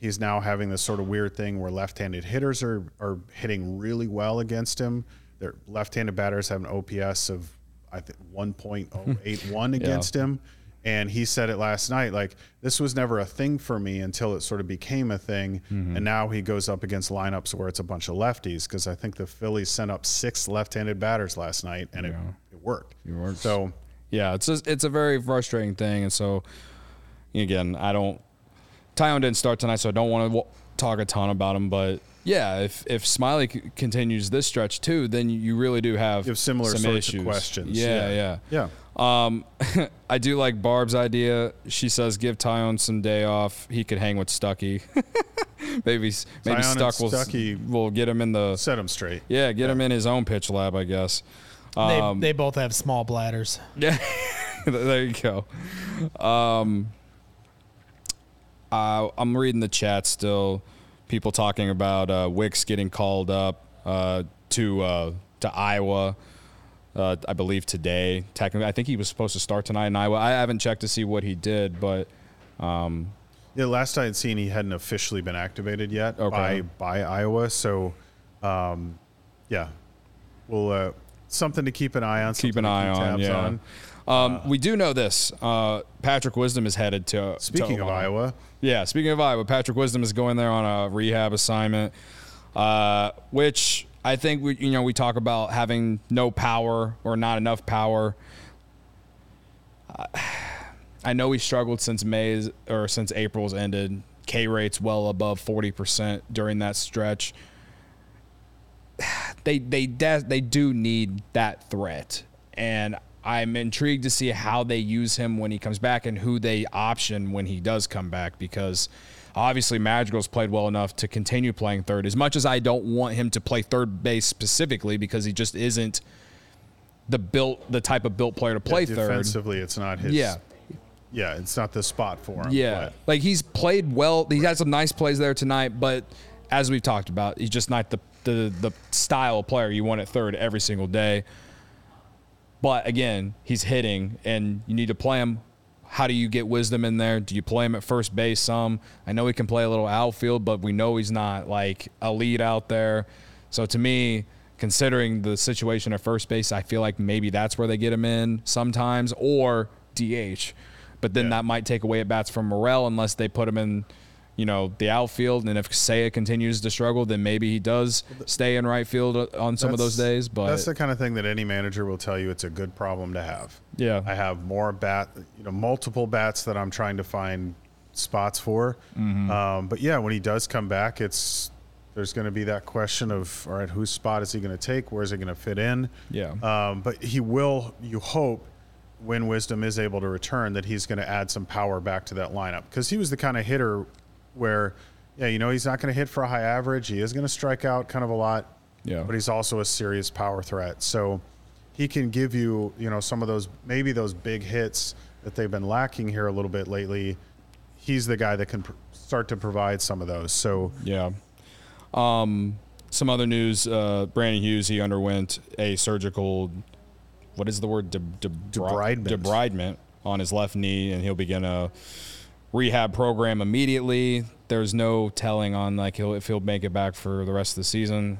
he's now having this sort of weird thing where left-handed hitters are are hitting really well against him. Their left-handed batters have an OPS of I think 1.081 against him. And he said it last night, like this was never a thing for me until it sort of became a thing. Mm-hmm. And now he goes up against lineups where it's a bunch of lefties because I think the Phillies sent up six left-handed batters last night, and it, it worked. It works. So Yeah, it's a, it's a very frustrating thing, and so again, I don't. Taillon didn't start tonight, so I don't want to w- talk a ton about him. But yeah, if if Smyly c- continues this stretch too, then you really do have you have similar some sorts issues. of questions. Yeah, yeah. yeah. Um, I do like Barb's idea. She says give Taillon some day off. He could hang with Stucky. maybe maybe Taillon and Stuck will Stuckey- will get him in the Set him straight. yeah get him in his own pitch lab, I guess. They, Um, they both have small bladders. yeah, there you go. Um, uh, I'm reading the chat still. People talking about uh, Wicks getting called up uh, to uh, to Iowa. Uh, I believe today. Technically, I think he was supposed to start tonight in Iowa. I haven't checked to see what he did, but um, Yeah, last I had seen, he hadn't officially been activated yet Okay. by by Iowa. So, um, yeah, well, uh, something to keep an eye on. keep an to eye on. Yeah. on. Um, we do know this. Uh, Patrick Wisdom is headed to. to Speaking of Iowa, Yeah, speaking of Iowa, Patrick Wisdom is going there on a rehab assignment, uh, which I think we, you know, we talk about having no power or not enough power. Uh, I know we struggled since May's or since April's ended. K rates well above forty percent during that stretch. They they de- they do need that threat, and I'm intrigued to see how they use him when he comes back and who they option when he does come back because obviously Madrigal's played well enough to continue playing third. As much as I don't want him to play third base specifically because he just isn't the built the type of built player to play third. defensively, it's not his. Yeah. yeah, it's not the spot for him. Yeah, but- like he's played well. He had some nice plays there tonight, but as we've talked about, he's just not the the the style of player you want at third every single day. But again, he's hitting, and you need to play him. How do you get wisdom in there? Do you play him at first base some? I know he can play a little outfield, but we know he's not like a lead out there. So to me, considering the situation at first base, I feel like maybe that's where they get him in sometimes, or DH. But then Yeah. that might take away at bats from Morel unless they put him in, you know, the outfield. And if Seiya continues to struggle, then maybe he does stay in right field uh, on some of those days. But that's the kind of thing that any manager will tell you it's a good problem to have. Yeah. I have more bat, you know, multiple bats that I'm trying to find spots for. Mm-hmm. Um, but yeah, when he does come back, it's there's going to be that question of all right, whose spot is he going to take? Where is he going to fit in? Yeah. Um, but he will. You hope when Wisdom is able to return that he's going to add some power back to that lineup because he was the kind of hitter where, yeah, you know, he's not going to hit for a high average. He is going to strike out kind of a lot. Yeah. But he's also a serious power threat. So he can give you, you know, some of those maybe those big hits that they've been lacking here a little bit lately, he's the guy that can pr- start to provide some of those. So Yeah. Um, some other news: uh, Brandon Hughes he underwent a surgical. What is the word? De- de- Debridement. Debridement on his left knee, and he'll begin a rehab program immediately. There's no telling on like he'll, if he'll make it back for the rest of the season.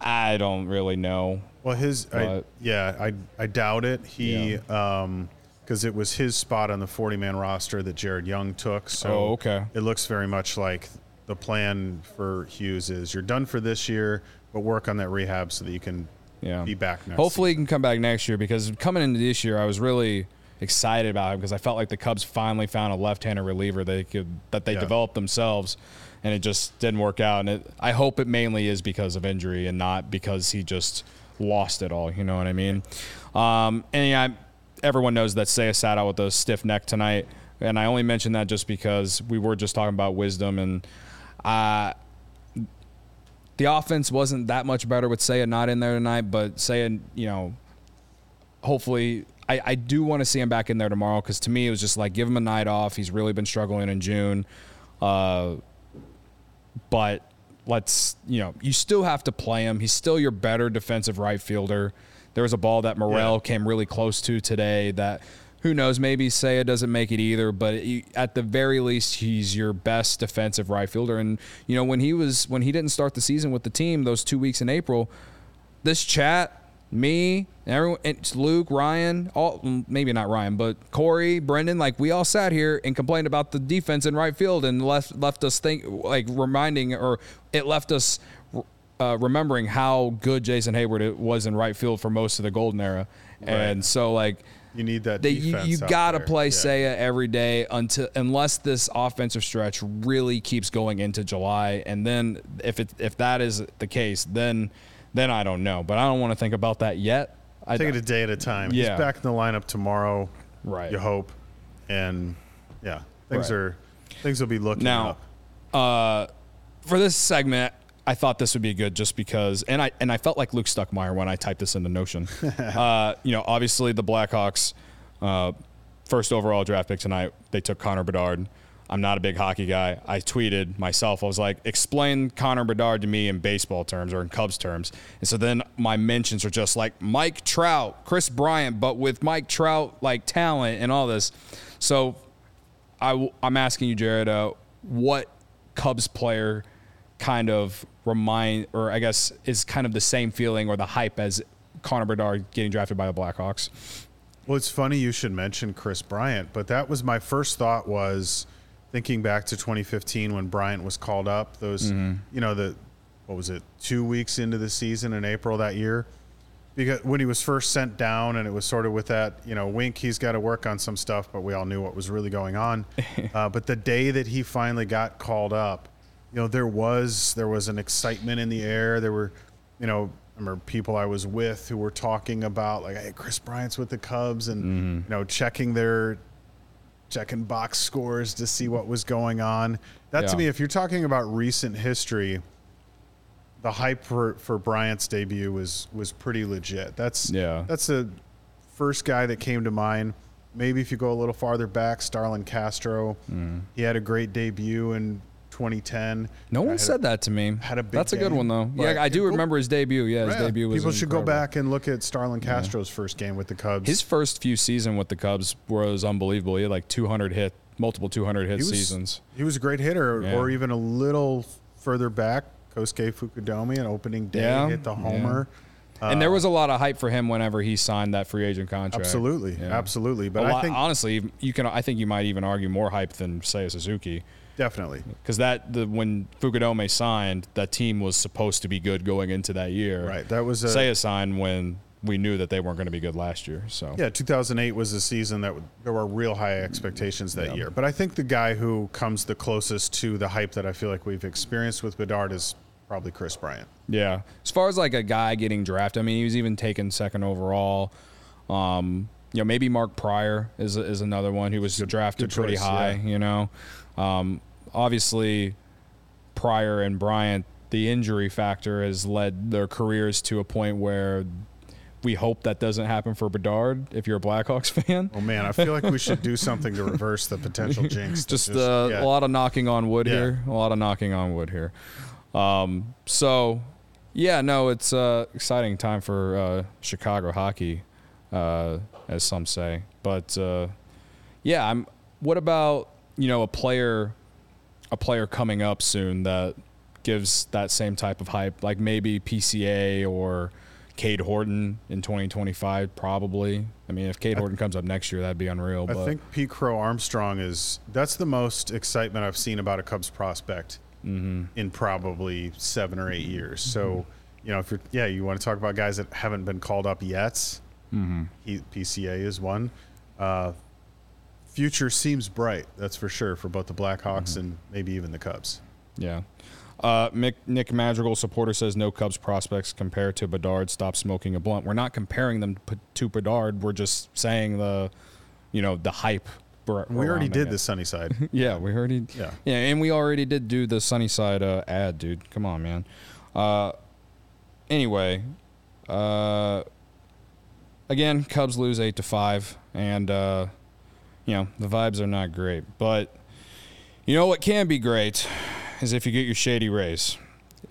I don't really know. Well, his, I, yeah, I, I doubt it. He, um, because it was his spot on the 40 man roster that Jared Young took. So Oh, okay. it looks very much like the plan for Hughes is you're done for this year, but work on that rehab so that you can Yeah. be back next. Hopefully, he can come back next year because coming into this year, I was really excited about him because I felt like the Cubs finally found a left-handed reliever they could that they Yeah. developed themselves, and it just didn't work out. And it, I hope it mainly is because of injury and not because he just lost it all. You know what I mean? Um, and yeah, everyone knows that Seiya sat out with a stiff neck tonight, and I only mention that just because we were just talking about wisdom and. Uh, the offense wasn't that much better with Seiya not in there tonight, but Seiya, you know, hopefully, I, I do want to see him back in there tomorrow because to me it was just like give him a night off. He's really been struggling in June, uh, but let's you know you still have to play him. He's still your better defensive right fielder. There was a ball that Morel Yeah. came really close to today that. Who knows? Maybe Seiya doesn't make it either, but he, at the very least, he's your best defensive right fielder. And you know when he was when he didn't start the season with the team those two weeks in April, this chat, me, everyone, it's Luke, Ryan, all mm, maybe not Ryan, but Corey, Brendan, like we all sat here and complained about the defense in right field and left left us think like reminding or it left us uh, remembering how good Jason Heyward it was in right field for most of the golden era, and so like. you need that. They, you you got to play Yeah. Seiya every day until unless this offensive stretch really keeps going into July, and then if it if that is the case, then then I don't know. But I don't want to think about that yet. I, Take it a day at a time. Yeah. He's back in the lineup tomorrow. Right. You hope, and yeah, things Right. are things will be looking now up. uh, for this segment. I thought this would be good just because, and I and I felt like Luke Stuckmeyer when I typed this into Notion. uh, you know, obviously the Blackhawks, uh, first overall draft pick tonight, they took Connor Bedard. I'm not a big hockey guy. I tweeted myself. I was like, explain Connor Bedard to me in baseball terms or in Cubs terms. And so then my mentions are just like Mike Trout, Kris Bryant, but with Mike Trout like talent and all this. So I, am asking you, Jared, uh, what Cubs player kind of remind, or I guess is kind of the same feeling or the hype as Connor Bedard getting drafted by the Blackhawks? Well, it's funny you should mention Kris Bryant, but that was my first thought was thinking back to 2015 when Bryant was called up. Those, you know, the what was it, two weeks into the season in April that year, because when he was first sent down, and it was sort of with that, you know, wink, he's got to work on some stuff, but we all knew what was really going on. uh, but the day that he finally got called up, you know, there was there was an excitement in the air. There were, you know, I remember people I was with who were talking about like, hey, Kris Bryant's with the Cubs, and you know, checking their checking box scores to see what was going on. That Yeah. to me, if you're talking about recent history, the hype for, for Bryant's debut was was pretty legit. That's Yeah. That's the first guy that came to mind. Maybe if you go a little farther back, Starlin Castro, Mm. he had a great debut in 2010. No one said that to me. had a big That's a good one though. Right. Yeah, I do remember his debut. Yeah, his Yeah, debut was. People should go back and look at Starlin Castro's first game with the Cubs. His first few season with the Cubs was unbelievable. He had like 200 hit, multiple 200 hit He was- seasons. He was a great hitter, Yeah. or even a little further back, Kosuke Fukudome an opening day Yeah, hit the yeah. homer. and there uh, was a lot of hype for him whenever he signed that free agent contract. Absolutely, Yeah. absolutely. But A I lot- think honestly, you can. I think you might even argue more hype than Seiya Suzuki. Definitely. because that the when Fukudome signed, that team was supposed to be good going into that year. Right. That was a Seiya signed when we knew that they weren't going to be good last year. So yeah. 2008 was a season that there were real high expectations that Yeah. year. But I think the guy who comes the closest to the hype that I feel like we've experienced with Bedard is probably Kris Bryant. yeah. As far as like a guy getting drafted, I mean, he was even taken second overall. Um, you know, maybe Mark Prior is is another one who was drafted good pretty choice, high. yeah. You know, um, obviously Prior and Bryant, the injury factor has led their careers to a point where we hope that doesn't happen for Bedard if you're a Blackhawks fan. Oh man, I feel like we should do something to reverse the potential jinx. that just uh, yeah. a lot of knocking on wood Yeah. here. A lot of knocking on wood here. Um, so, yeah, no, it's uh, exciting time for uh, Chicago hockey, uh, as some say. But uh, yeah, I'm. What about you know a player, a player coming up soon that gives that same type of hype, like maybe PCA or. Cade Horton in 2025, probably. I mean, if Cade Horton comes up next year, that'd be unreal. I but think Pete Crow Armstrong is that's the most excitement I've seen about a Cubs prospect Mm-hmm. in probably seven or eight years. So, you know, if you're yeah, you want to talk about guys that haven't been called up yet. Mm-hmm. He, PCA is one. Uh, future seems bright. That's for sure for both the Blackhawks Mm-hmm. and maybe even the Cubs. Yeah. Uh, Mick, Nick Madrigal supporter says no Cubs prospects compared to Bedard. Stop smoking a blunt. We're not comparing them to, to Bedard. We're just saying the, you know, the hype. We already did it. the sunny side. Yeah, we already. Yeah. Yeah, and we already did do the Sunnyside uh, ad, dude. Come on, man. Uh, anyway, uh, again, Cubs lose eight to five, and uh, you know the vibes are not great. But you know what can be great is if you get your shady rays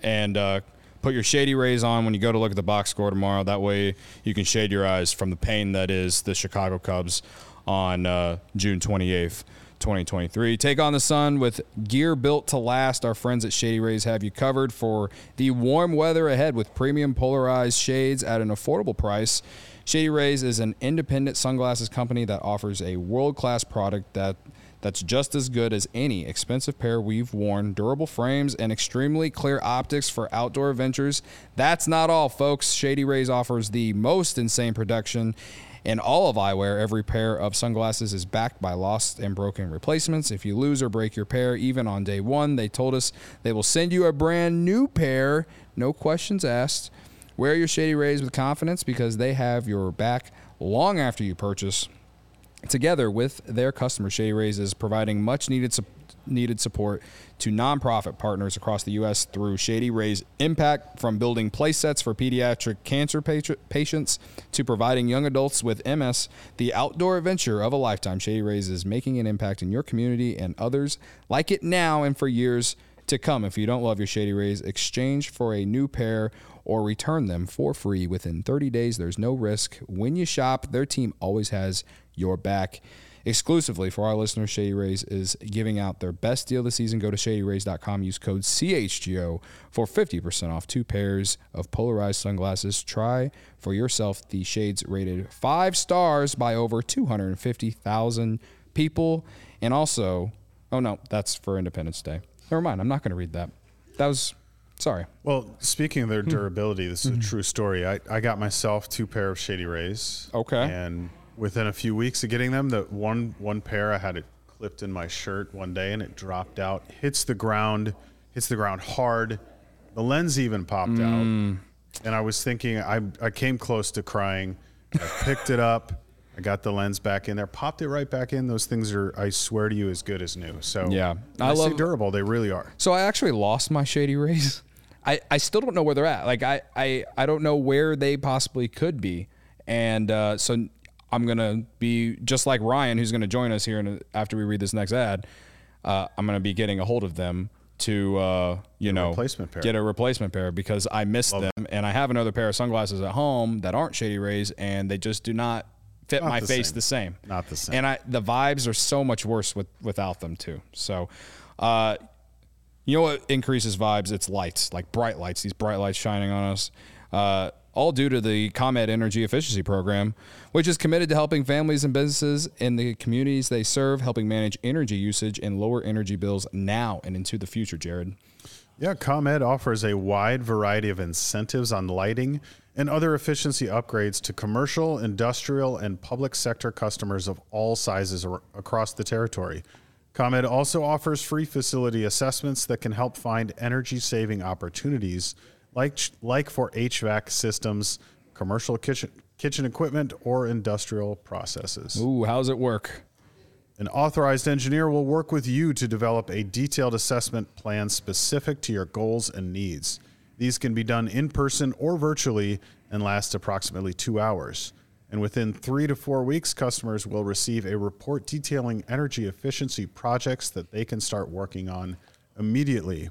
and uh, put your shady rays on when you go to look at the box score tomorrow. That way you can shade your eyes from the pain that is the Chicago Cubs on uh, June 28th. 2023. Take on the sun with gear built to last. Our friends at Shady Rays have you covered for the warm weather ahead with premium polarized shades at an affordable price. Shady Rays is an independent sunglasses company that offers a world-class product that that's just as good as any expensive pair we've worn. Durable frames and extremely clear optics for outdoor adventures. That's not all, folks. Shady Rays offers the most insane production in all of eyewear. Every pair of sunglasses is backed by lost and broken replacements. If you lose or break your pair, even on day one, they told us they will send you a brand new pair, no questions asked. Wear your Shady Rays with confidence because they have your back long after you purchase. Together with their customer, Shady Rays is providing much needed needed support to nonprofit partners across the U.S. through Shady Rays Impact, from building play sets for pediatric cancer patients to providing young adults with MS the outdoor adventure of a lifetime. Shady Rays is making an impact in your community and others like it now and for years to come. If you don't love your Shady Rays, exchange for a new pair or return them for free within 30 days. There's no risk. When you shop, their team always has your back. Exclusively for our listeners, Shady Rays is giving out their best deal this season. Go to shadyrays.com, use code CHGO for 50% off two pairs of polarized sunglasses. Try for yourself the shades rated five stars by over 250,000 people. And also, oh no, that's for Independence Day. Never mind, I'm not going to read that. That was, sorry. Well, speaking of their Hmm. durability, this is a true story. I, I got myself two pair of Shady Rays. Okay. And within a few weeks of getting them, the one one pair I had it clipped in my shirt one day and it dropped out, hits the ground, hits the ground hard. The lens even popped out. And I was thinking I I came close to crying. I picked it up. I got the lens back in there, popped it right back in. Those things are, I swear to you, as good as new. So Yeah. I, I love- durable. They really are. So I actually lost my Shady Rays. I, I still don't know where they're at. Like I, I, I don't know where they possibly could be. And uh, so I'm gonna be just like Ryan, who's gonna join us here in a, after we read this next ad. Uh, I'm gonna be getting a hold of them to uh, you know replacement pair. get a replacement pair because I missed them, and I have another pair of sunglasses at home that aren't Shady Rays, and they just do not fit Not my the face same. the same. Not the same. And I the vibes are so much worse with without them too. So. Uh, you know what increases vibes? It's lights, like bright lights, these bright lights shining on us. Uh, all due to the ComEd Energy Efficiency Program, which is committed to helping families and businesses in the communities they serve, helping manage energy usage and lower energy bills now and into the future, Jared. Yeah, ComEd offers a wide variety of incentives on lighting and other efficiency upgrades to commercial, industrial, and public sector customers of all sizes ar- across the territory. ComEd also offers free facility assessments that can help find energy saving opportunities like, like for HVAC systems, commercial kitchen, kitchen equipment, or industrial processes. Ooh, how's it work? An authorized engineer will work with you to develop a detailed assessment plan specific to your goals and needs. These can be done in person or virtually and last approximately two hours. And within three to four weeks, customers will receive a report detailing energy efficiency projects that they can start working on immediately.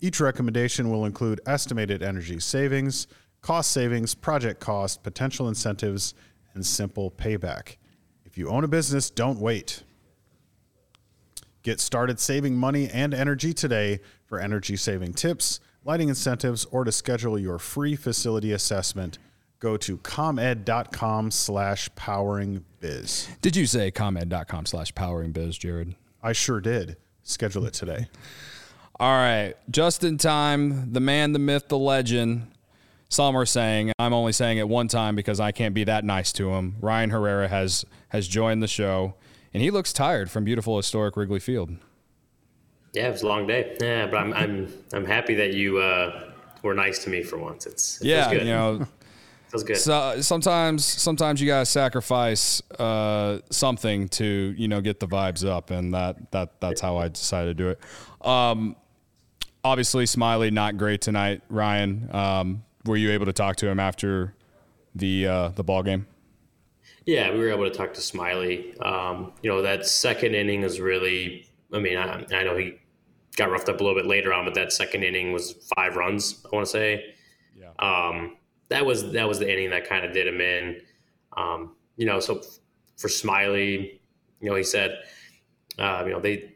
Each recommendation will include estimated energy savings, cost savings, project cost, potential incentives, and simple payback. If you own a business, don't wait. Get started saving money and energy today for energy saving tips, lighting incentives, or to schedule your free facility assessment. Go to comed.com slash powering biz. Did you say comed.com slash powering biz, Jared? I sure did. Schedule it today. All right. Just in time, the man, the myth, the legend. Some are saying, I'm only saying it one time because I can't be that nice to him. Ryan Herrera has has joined the show, and he looks tired from beautiful historic Wrigley Field. Yeah, it was a long day. Yeah, but I'm I'm I'm happy that you uh, were nice to me for once. It's it yeah, you know. feels good. So sometimes, sometimes you gotta sacrifice uh, something to you know get the vibes up, and that that that's how I decided to do it. Um, obviously, Smyly not great tonight. Ryan, um, were you able to talk to him after the uh, the ball game? Yeah, we were able to talk to Smyly. Um, you know, that second inning is really. I mean, I, I know he got roughed up a little bit later on, but that second inning was five runs. I want to say. Yeah. Um, that was that was the inning that kind of did him in. Um, you know, so for Smyly, you know, he said, uh, you know, they.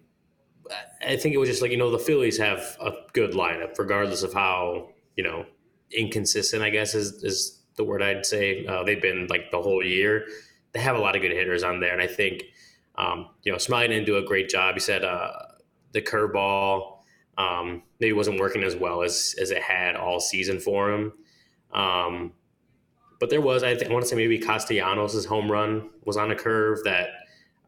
I think it was just like you know the Phillies have a good lineup, regardless of how you know inconsistent. I guess is is the word I'd say. Uh, they've been like the whole year. They have a lot of good hitters on there, and I think um, you know Smyly didn't do a great job. He said uh, the curveball um, maybe wasn't working as well as as it had all season for him. Um, but there was, I, think, I want to say maybe Castellanos' home run was on a curve that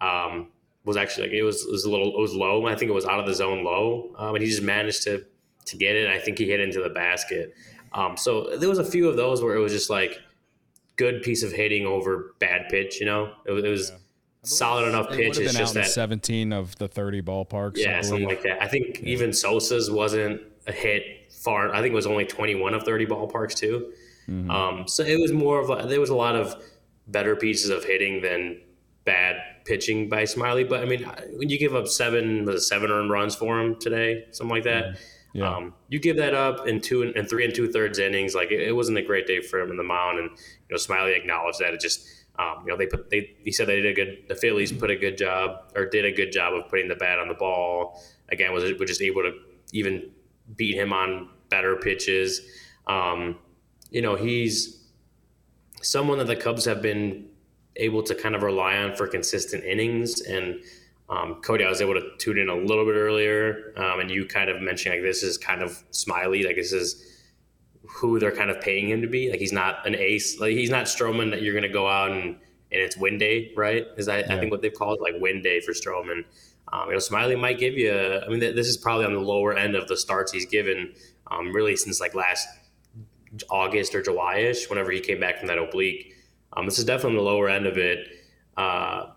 um, was actually like it was, was a little it was low. I think it was out of the zone low, um, and he just managed to to get it. I think he hit into the basket. Um, so there was a few of those where it was just like good piece of hitting over bad pitch. You know, it, it was solid enough It pitch. It's just that 17 of the 30 ballparks. Yeah, something like that. I think even Sosa's wasn't a hit far. I think it was only 21 of 30 ballparks too. Mm-hmm. Um, so it was more of a, there was a lot of better pieces of hitting than bad pitching by Smyly. But I mean, when you give up seven, was seven earned runs for him today, something like that. Mm-hmm. Yeah. Um, you give that up in two and three and two thirds innings. Like it, it wasn't a great day for him in the mound, and you know Smyly acknowledged that. It just um, you know they put they he said they did a good. The Phillies put a good job or did a good job of putting the bat on the ball. Again, was was just able to even beat him on better pitches. Um, you know he's someone that the Cubs have been able to kind of rely on for consistent innings and. Um, Cody, I was able to tune in a little bit earlier, um, and you kind of mentioned like this is kind of Smyly, like this is who they're kind of paying him to be. Like he's not an ace, like he's not Stroman that you're going to go out and and it's win day, right? Is I, I think what they've called like win day for Stroman. Um, you know, Smyly might give you. I mean, th- this is probably on the lower end of the starts he's given, um, really since like last August or July-ish, whenever he came back from that oblique. Um, this is definitely the lower end of it. Uh,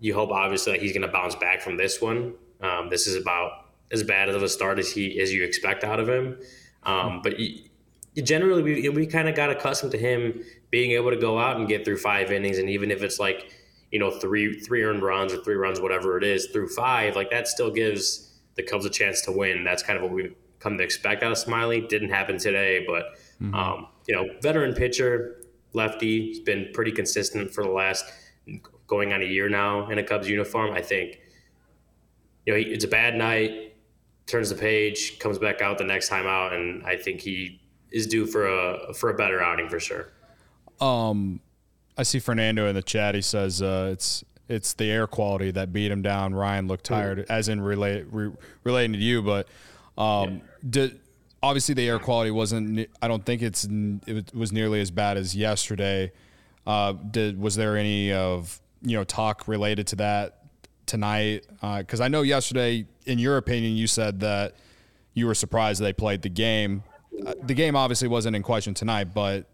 you hope obviously that he's going to bounce back from this one. Um, this is about as bad of a start as he as you expect out of him. Um, but you generally, we, we kind of got accustomed to him being able to go out and get through five innings, and even if it's like you know three three earned runs or three runs, whatever it is, through five, like that still gives the Cubs a chance to win. That's kind of what we've come to expect out of Smyly. Didn't happen today, but um, you know, veteran pitcher, lefty, he's been pretty consistent for the last going on a year now in a Cubs uniform. I think you know he, it's a bad night, turns the page, comes back out the next time out, and I think he is due for a for a better outing for sure. Um, I see Fernando in the chat. He says uh, it's it's the air quality that beat him down. Ryan looked tired, as in relate re, relating to you, but um, did, obviously the air quality wasn't. I don't think it's it was nearly as bad as yesterday. Uh, did was there any of you know talk related to that tonight? Because I know yesterday, in your opinion, you said that you were surprised they played the game. Uh, the game obviously wasn't in question tonight, but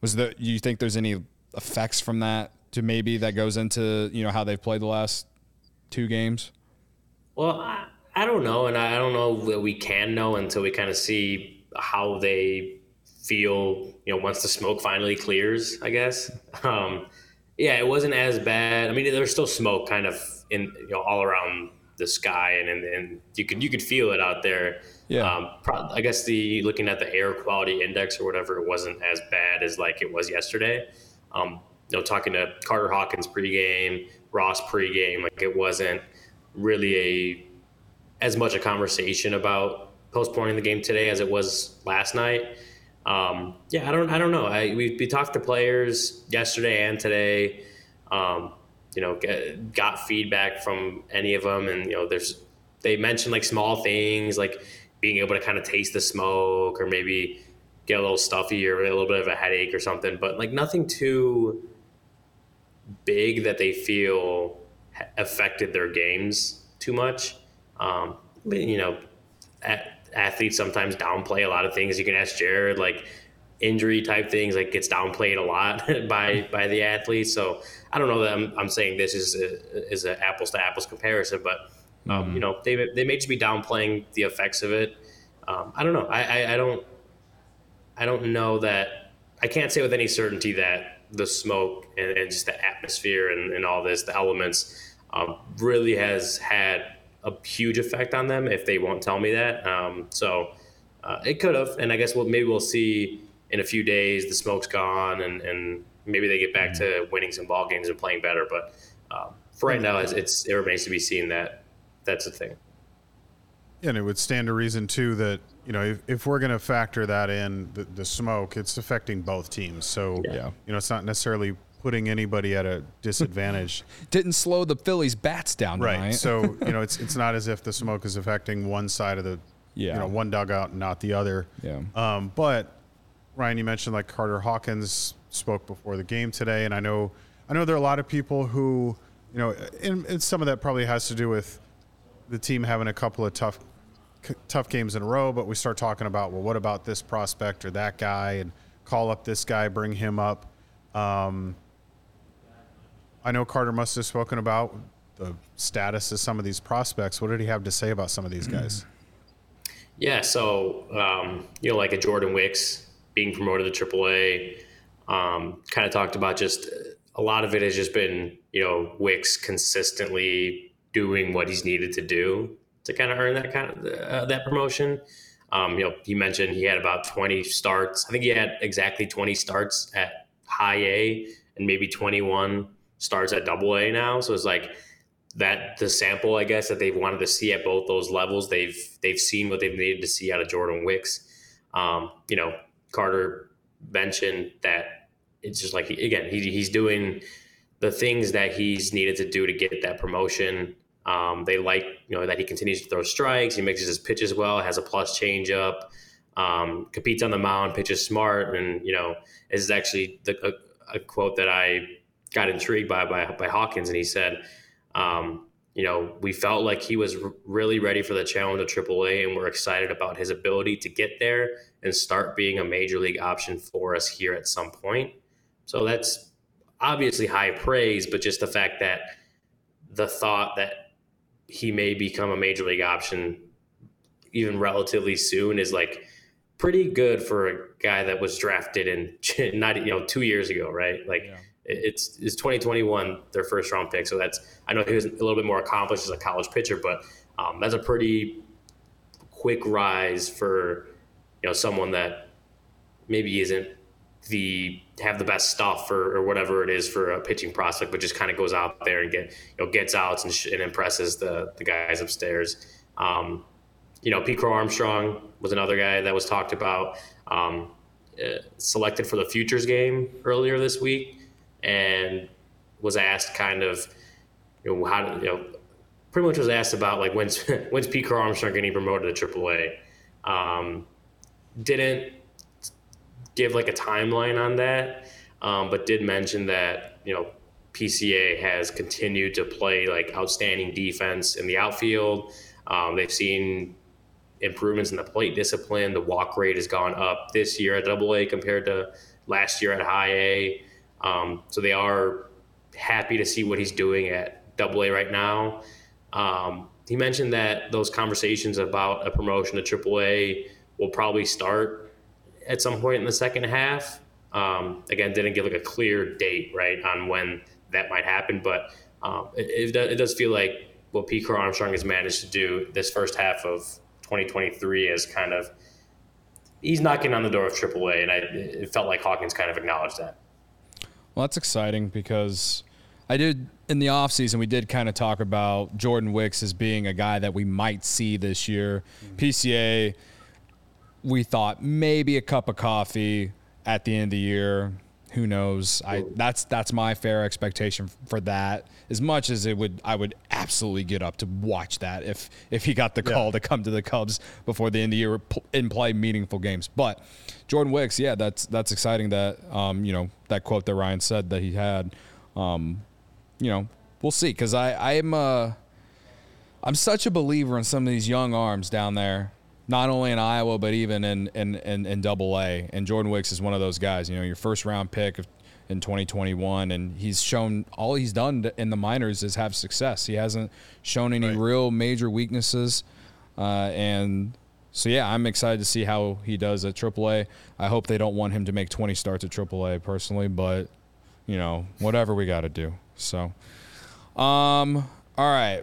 was there? You think there's any effects from that to maybe that goes into you know how they've played the last two games? Well, I, I don't know, and I don't know that we can know until we kind of see how they feel, you know, once the smoke finally clears, I guess. Um, yeah, it wasn't as bad. I mean, there was still smoke kind of in, you know, all around the sky and, and, and you could, you could feel it out there. Yeah. Um, pro- I guess the, looking at the air quality index or whatever, it wasn't as bad as like it was yesterday. Um, you know, talking to Carter Hawkins pregame, Ross pregame, like it wasn't really a, as much a conversation about postponing the game today as it was last night. Um, yeah, I don't, I don't know. I we, we talked to players yesterday and today. Um, you know, get, got feedback from any of them, and you know, there's they mentioned like small things like being able to kind of taste the smoke or maybe get a little stuffy or a little bit of a headache or something, but like nothing too big that they feel affected their games too much. Um, you know, athletes sometimes downplay a lot of things. You can ask Jared, like injury type things, like gets downplayed a lot by by the athletes. So I don't know that I'm, I'm saying this is a, is an apples to apples comparison, but um, mm-hmm. you know they they may just be downplaying the effects of it. Um, I don't know. I, I, I don't I don't know that I can't say with any certainty that the smoke and, and just the atmosphere and, and all this, the elements, um, really has had a huge effect on them if they won't tell me that. Um, so uh, it could have, and I guess we'll, maybe we'll see in a few days the smoke's gone and, and maybe they get back to winning some ball games and playing better. But uh, for right now, it's, it's, it remains to be seen that that's a thing. Yeah, and it would stand to reason too that you know if, if we're going to factor that in the, the, smoke, it's affecting both teams. So yeah. you know it's not necessarily putting anybody at a disadvantage. Didn't slow the Phillies bats down, right? Tonight. so you know, it's it's not as if the smoke is affecting one side of the, yeah. you know, one dugout and not the other. Yeah. Um, but Ryan, you mentioned like Carter Hawkins spoke before the game today, and I know I know there are a lot of people who, you know, and, and some of that probably has to do with the team having a couple of tough tough games in a row. But we start talking about well, what about this prospect or that guy, and call up this guy, bring him up. Um, I know Carter must have spoken about the status of some of these prospects. What did he have to say about some of these guys? Yeah, so um, you know, like a Jordan Wicks being promoted to AAA, um, kind of talked about just a lot of it has just been you know Wicks consistently doing what he's needed to do to kind of earn that kind of uh, that promotion. Um, you know, he mentioned he had about 20 starts. I think he had exactly 20 starts at high A and maybe 21 starts at double A now. So it's like that the sample, I guess, that they've wanted to see at both those levels. They've they've seen what they've needed to see out of Jordan Wicks. Um, you know, Carter mentioned that it's just like again, he, he's doing the things that he's needed to do to get that promotion. Um, they like you know that he continues to throw strikes. He mixes his pitches well. Has a plus changeup. Um, competes on the mound. Pitches smart, and you know is actually the, a, a quote that I got intrigued by by, by Hawkins, and he said, um, you know, we felt like he was r- really ready for the challenge of AAA, and we're excited about his ability to get there and start being a major league option for us here at some point. So that's obviously high praise, but just the fact that the thought that he may become a major league option even relatively soon is like pretty good for a guy that was drafted in not you know two years ago, right? Like. Yeah it's it's 2021 their first round pick. So that's I know he was a little bit more accomplished as a college pitcher, but um, that's a pretty quick rise for you know someone that maybe isn't the have the best stuff or, or whatever it is for a pitching prospect, but just kind of goes out there and get you know gets outs and, sh- and impresses the the guys upstairs. Um, you know, Pete Crow Armstrong was another guy that was talked about. Um, uh, selected for the futures game earlier this week and was asked kind of, you know, how you know, pretty much was asked about like when's when's Pete Crow Armstrong getting promoted to AAA. Um, didn't give like a timeline on that, um, but did mention that you know PCA has continued to play like outstanding defense in the outfield. Um, they've seen improvements in the plate discipline. The walk rate has gone up this year at Double A compared to last year at High A. Um, so they are happy to see what he's doing at Double A right now. Um, he mentioned that those conversations about a promotion to Triple A will probably start at some point in the second half. Um, again, didn't give like a clear date right on when that might happen, but um, it, it, does feel like what Pete Crow Armstrong has managed to do this first half of 2023 is kind of he's knocking on the door of AAA, and I, it felt like Hawkins kind of acknowledged that. Well, that's exciting because I did in the offseason, we did kind of talk about Jordan Wicks as being a guy that we might see this year. Mm-hmm. PCA, we thought maybe a cup of coffee at the end of the year. Who knows? I that's that's my fair expectation for that. As much as it would, I would absolutely get up to watch that if if he got the call yeah. to come to the Cubs before the end of the year and play meaningful games. But Jordan Wicks, yeah, that's that's exciting. That um, you know that quote that Ryan said that he had. Um, you know, we'll see. Because I I'm uh I'm such a believer in some of these young arms down there not only in Iowa but even in in in, in Double A. And Jordan Wicks is one of those guys. You know, your first round pick in 2021, and he's shown all he's done in the minors is have success. He hasn't shown any right. real major weaknesses, uh, and so yeah, I'm excited to see how he does at AAA. I hope they don't want him to make 20 starts at AAA personally, but you know, whatever we got to do. So, um, all right,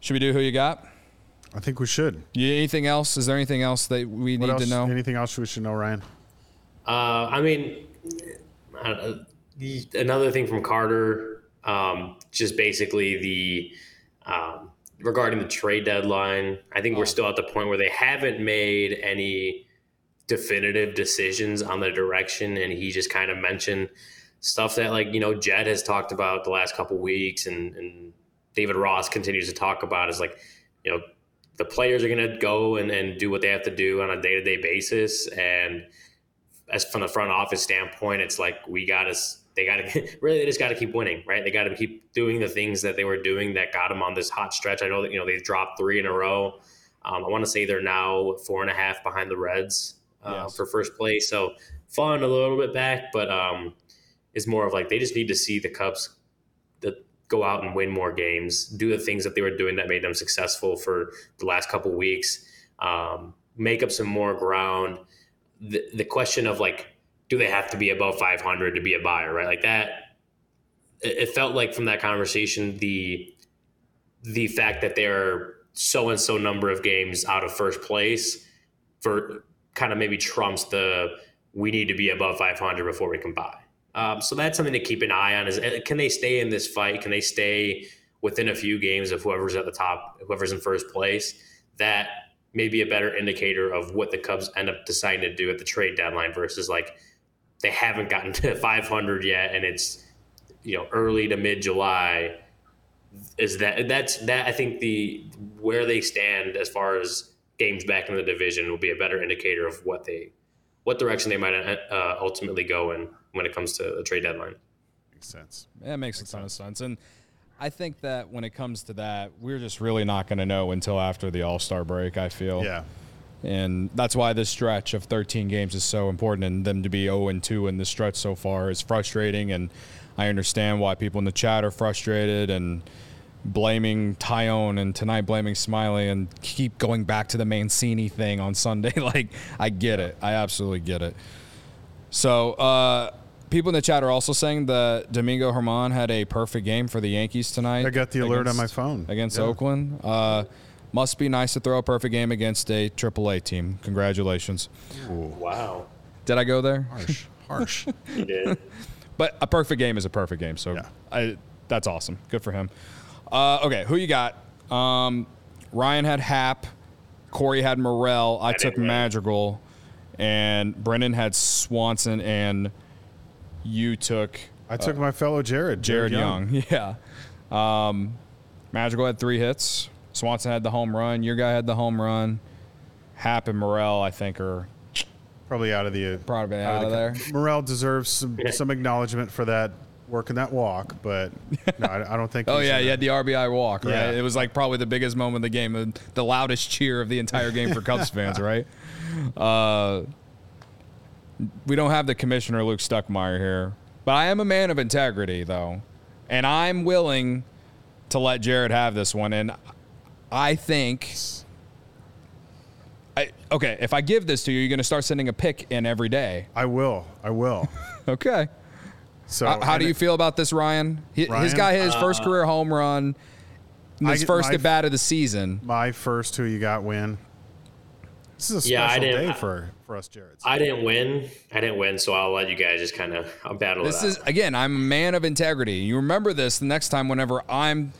should we do who you got? I think we should. Yeah, anything else? Is there anything else that we what need else, to know? Anything else we should know, Ryan? Uh, I mean, uh, another thing from Carter, um, just basically the um, regarding the trade deadline. I think oh. we're still at the point where they haven't made any definitive decisions on the direction, and he just kind of mentioned stuff that like you know Jed has talked about the last couple weeks, and, and David Ross continues to talk about is like you know the players are going to go and, and do what they have to do on a day to day basis. And as from the front office standpoint, it's like we got to, they got to really, they just got to keep winning, right? They got to keep doing the things that they were doing that got them on this hot stretch. I know that, you know, they've dropped three in a row. Um, I want to say they're now four and a half behind the Reds uh, yes. for first place. So falling a little bit back, but um, it's more of like they just need to see the Cubs go out and win more games, do the things that they were doing that made them successful for the last couple weeks, um, make up some more ground. The, the question of like, do they have to be above 500 to be a buyer, right? Like that, it, it felt like from that conversation, the the fact that they're so and so number of games out of first place for kind of maybe trumps the we need to be above 500 before we can buy. Um, so that's something to keep an eye on. Is uh, can they stay in this fight? Can they stay within a few games of whoever's at the top, whoever's in first place? That may be a better indicator of what the Cubs end up deciding to do at the trade deadline versus like they haven't gotten to 500 yet, and it's you know early to mid July. Is that that's that? I think the where they stand as far as games back in the division will be a better indicator of what they what direction they might uh, ultimately go in when it comes to the trade deadline. Makes sense. Yeah, it makes, makes a ton sense. of sense. And I think that when it comes to that, we're just really not going to know until after the All Star break. I feel. Yeah. And that's why this stretch of 13 games is so important, and them to be 0 and 2 in this stretch so far is frustrating. And I understand why people in the chat are frustrated and blaming Taillon and tonight blaming Smyly and keep going back to the Mancini thing on Sunday. like, I get it. I absolutely get it. So, uh, people in the chat are also saying that Domingo Germán had a perfect game for the Yankees tonight. I got the alert against, on my phone against yeah. Oakland. Uh, must be nice to throw a perfect game against a AAA team. Congratulations. Ooh. Wow. Did I go there? Harsh. Harsh. you did. But a perfect game is a perfect game. So yeah. I, that's awesome. Good for him. Uh, okay, who you got? Um, Ryan had Happ, Corey had Morel. I, I took Madrigal. And Brendan had Swanson and you took. I took uh, my fellow Jared, Jared, Jared Young. Young. Yeah. Um, Madrigal had three hits. Swanson had the home run. Your guy had the home run. Happ and Morel, I think, are probably out of the probably out, out of, the, there. Morel deserves some some acknowledgement for that working that walk, but no, I, I don't think. oh yeah, you had the RBI walk, right? Yeah. It was like probably the biggest moment of the game, the loudest cheer of the entire game for Cubs fans, right? Uh, we don't have the commissioner Luke Stuckmeyer here, but I am a man of integrity, though, and I'm willing to let Jared have this one. And I think I, okay, if I give this to you, you're going to start sending a pick in every day. I will. I will. Okay. So How, how do you it- feel about this, Ryan? He, His Ryan? guy hit his first uh, career home run, in I his first my- at bat of the season. My first who you got win. This is a Yeah, special day for for us, Jared. I didn't win. I didn't win, so I'll let you guys just kind of I'll battle This it is out. again, I'm a man of integrity. You remember this the next time whenever I'm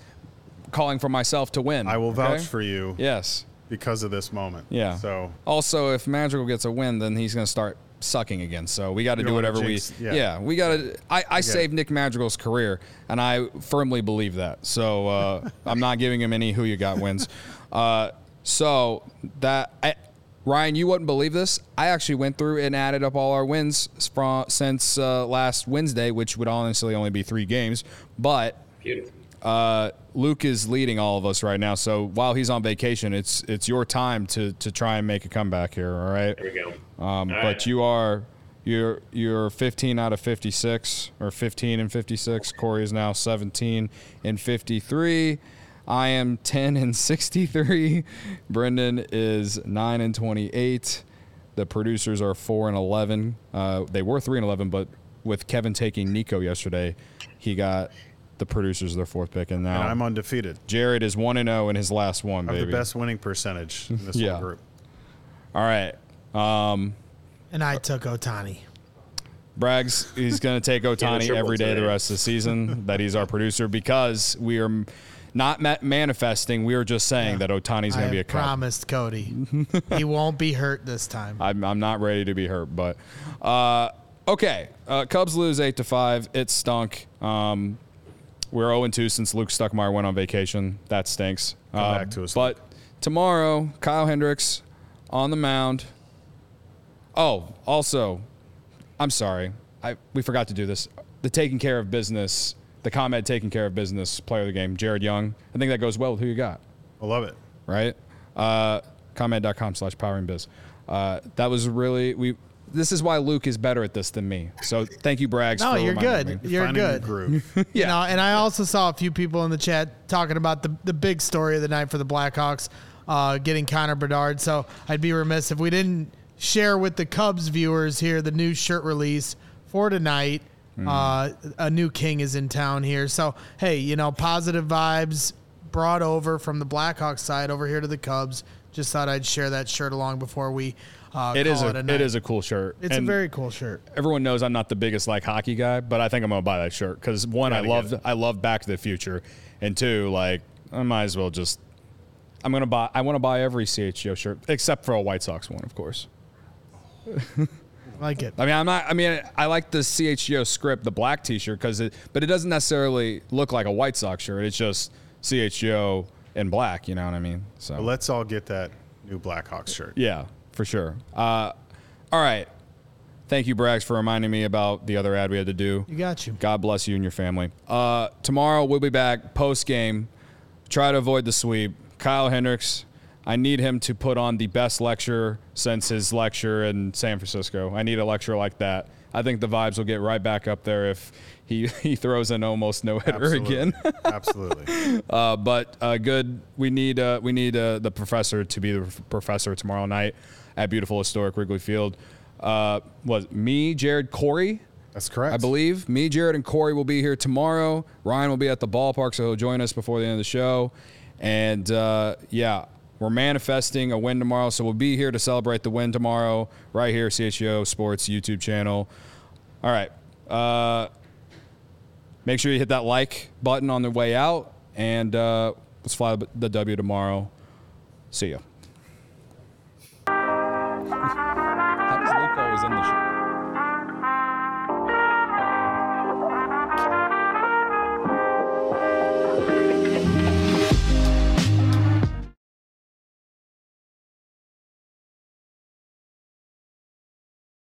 calling for myself to win. I will okay? vouch for you Yes. because of this moment. Yeah. So Also, if Madrigal gets a win, then he's going to start sucking again. So we got to do whatever we. Yeah. yeah. we got to. I, I it. saved Nick Madrigal's career, and I firmly believe that. So uh, I'm not giving him any who you got wins. Uh, so that I, Ryan, you wouldn't believe this. I actually went through and added up all our wins from since uh, last Wednesday, which would honestly only be three games, but. Beautiful. Uh, Luke is leading all of us right now. So while he's on vacation, it's it's your time to to try and make a comeback here. All right. There we go. Um, All but right. you are you're you're 15 out of 56 or 15 and 56. Corey is now 17 and 53. I am 10 and 63. Brendan is 9 and 28. The producers are 4 and 11. Uh, they were 3 and 11, but with Kevin taking Nico yesterday, he got the producers their fourth pick, and now and I'm undefeated. Jared is 1 and 0 in his last one, I have baby. the best winning percentage in this Yeah. whole group. All right. Um, And I took Ohtani. Braggs, he's going to take Ohtani triple every day the rest of the season. that he's our producer because we are not ma- manifesting. We are just saying that Ohtani's I going to be a have Cub. promised Cody. he won't be hurt this time. I'm, I'm not ready to be hurt, but uh, okay. Uh, Cubs lose eight to five. It stunk. Um, we're 0 2 since Luke Stuckmeyer went on vacation. That stinks. Come Uh, back to us, But tomorrow, Kyle Hendricks on the mound. Oh, also, I'm sorry. I we forgot to do this. The taking care of business, the ComEd taking care of business player of the game, Jared Young. I think that goes well with who you got I love it. right? Uh, ComEd.com slash powering biz. Uh, that was really we. This is why Luke is better at this than me. So thank you, Braggs. No, for you're good. me. You're Finding good. The groove. You Yeah. know, and I also saw a few people in the chat talking about the the big story of the night for the Blackhawks, uh, getting Connor Bedard. So I'd be remiss if we didn't share with the Cubs viewers here the new shirt release for tonight. Uh, a new king is in town here. So hey, you know, positive vibes brought over from the Blackhawks side over here to the Cubs. Just thought I'd share that shirt along before we. Uh, It is call a it, a it night. is a cool shirt. It's And a very cool shirt. everyone knows I'm not the biggest like hockey guy, but I think I'm gonna buy that shirt because one, I Gotta love. I love Back to the Future, and two, like I might as well just I'm gonna buy I want to buy every CHGO shirt except for a White Sox one, of course. Like it. I mean, I'm not. I mean, I like the CHGO script, the black T-shirt, because it, but it doesn't necessarily look like a White Sox shirt. It's just CHGO in black. You know what I mean? So But let's all get that new Blackhawks shirt. yeah, for sure. Uh, all right. Thank you, Braggs, for reminding me about the other ad we had to do. You got you. God bless you and your family. Uh, tomorrow we'll be back post game. Try to avoid the sweep. Kyle Hendricks. I need him to put on the best lecture since his lecture in San Francisco. I need a lecture like that. I think the vibes will get right back up there if he, he throws an almost no hitter again. Absolutely. Uh, but uh, good. We need uh, we need uh, the professor to be the professor tomorrow night at beautiful historic Wrigley Field. Uh, was me, Jared, Corey. That's correct. I believe me, Jared, and Corey will be here tomorrow. Ryan will be at the ballpark, so he'll join us before the end of the show. And uh, yeah, we're manifesting a win tomorrow, so we'll be here to celebrate the win tomorrow, right here, CHGO Sports YouTube channel. All right. Make sure you hit that like button on the way out, and uh, let's fly the W tomorrow. See ya.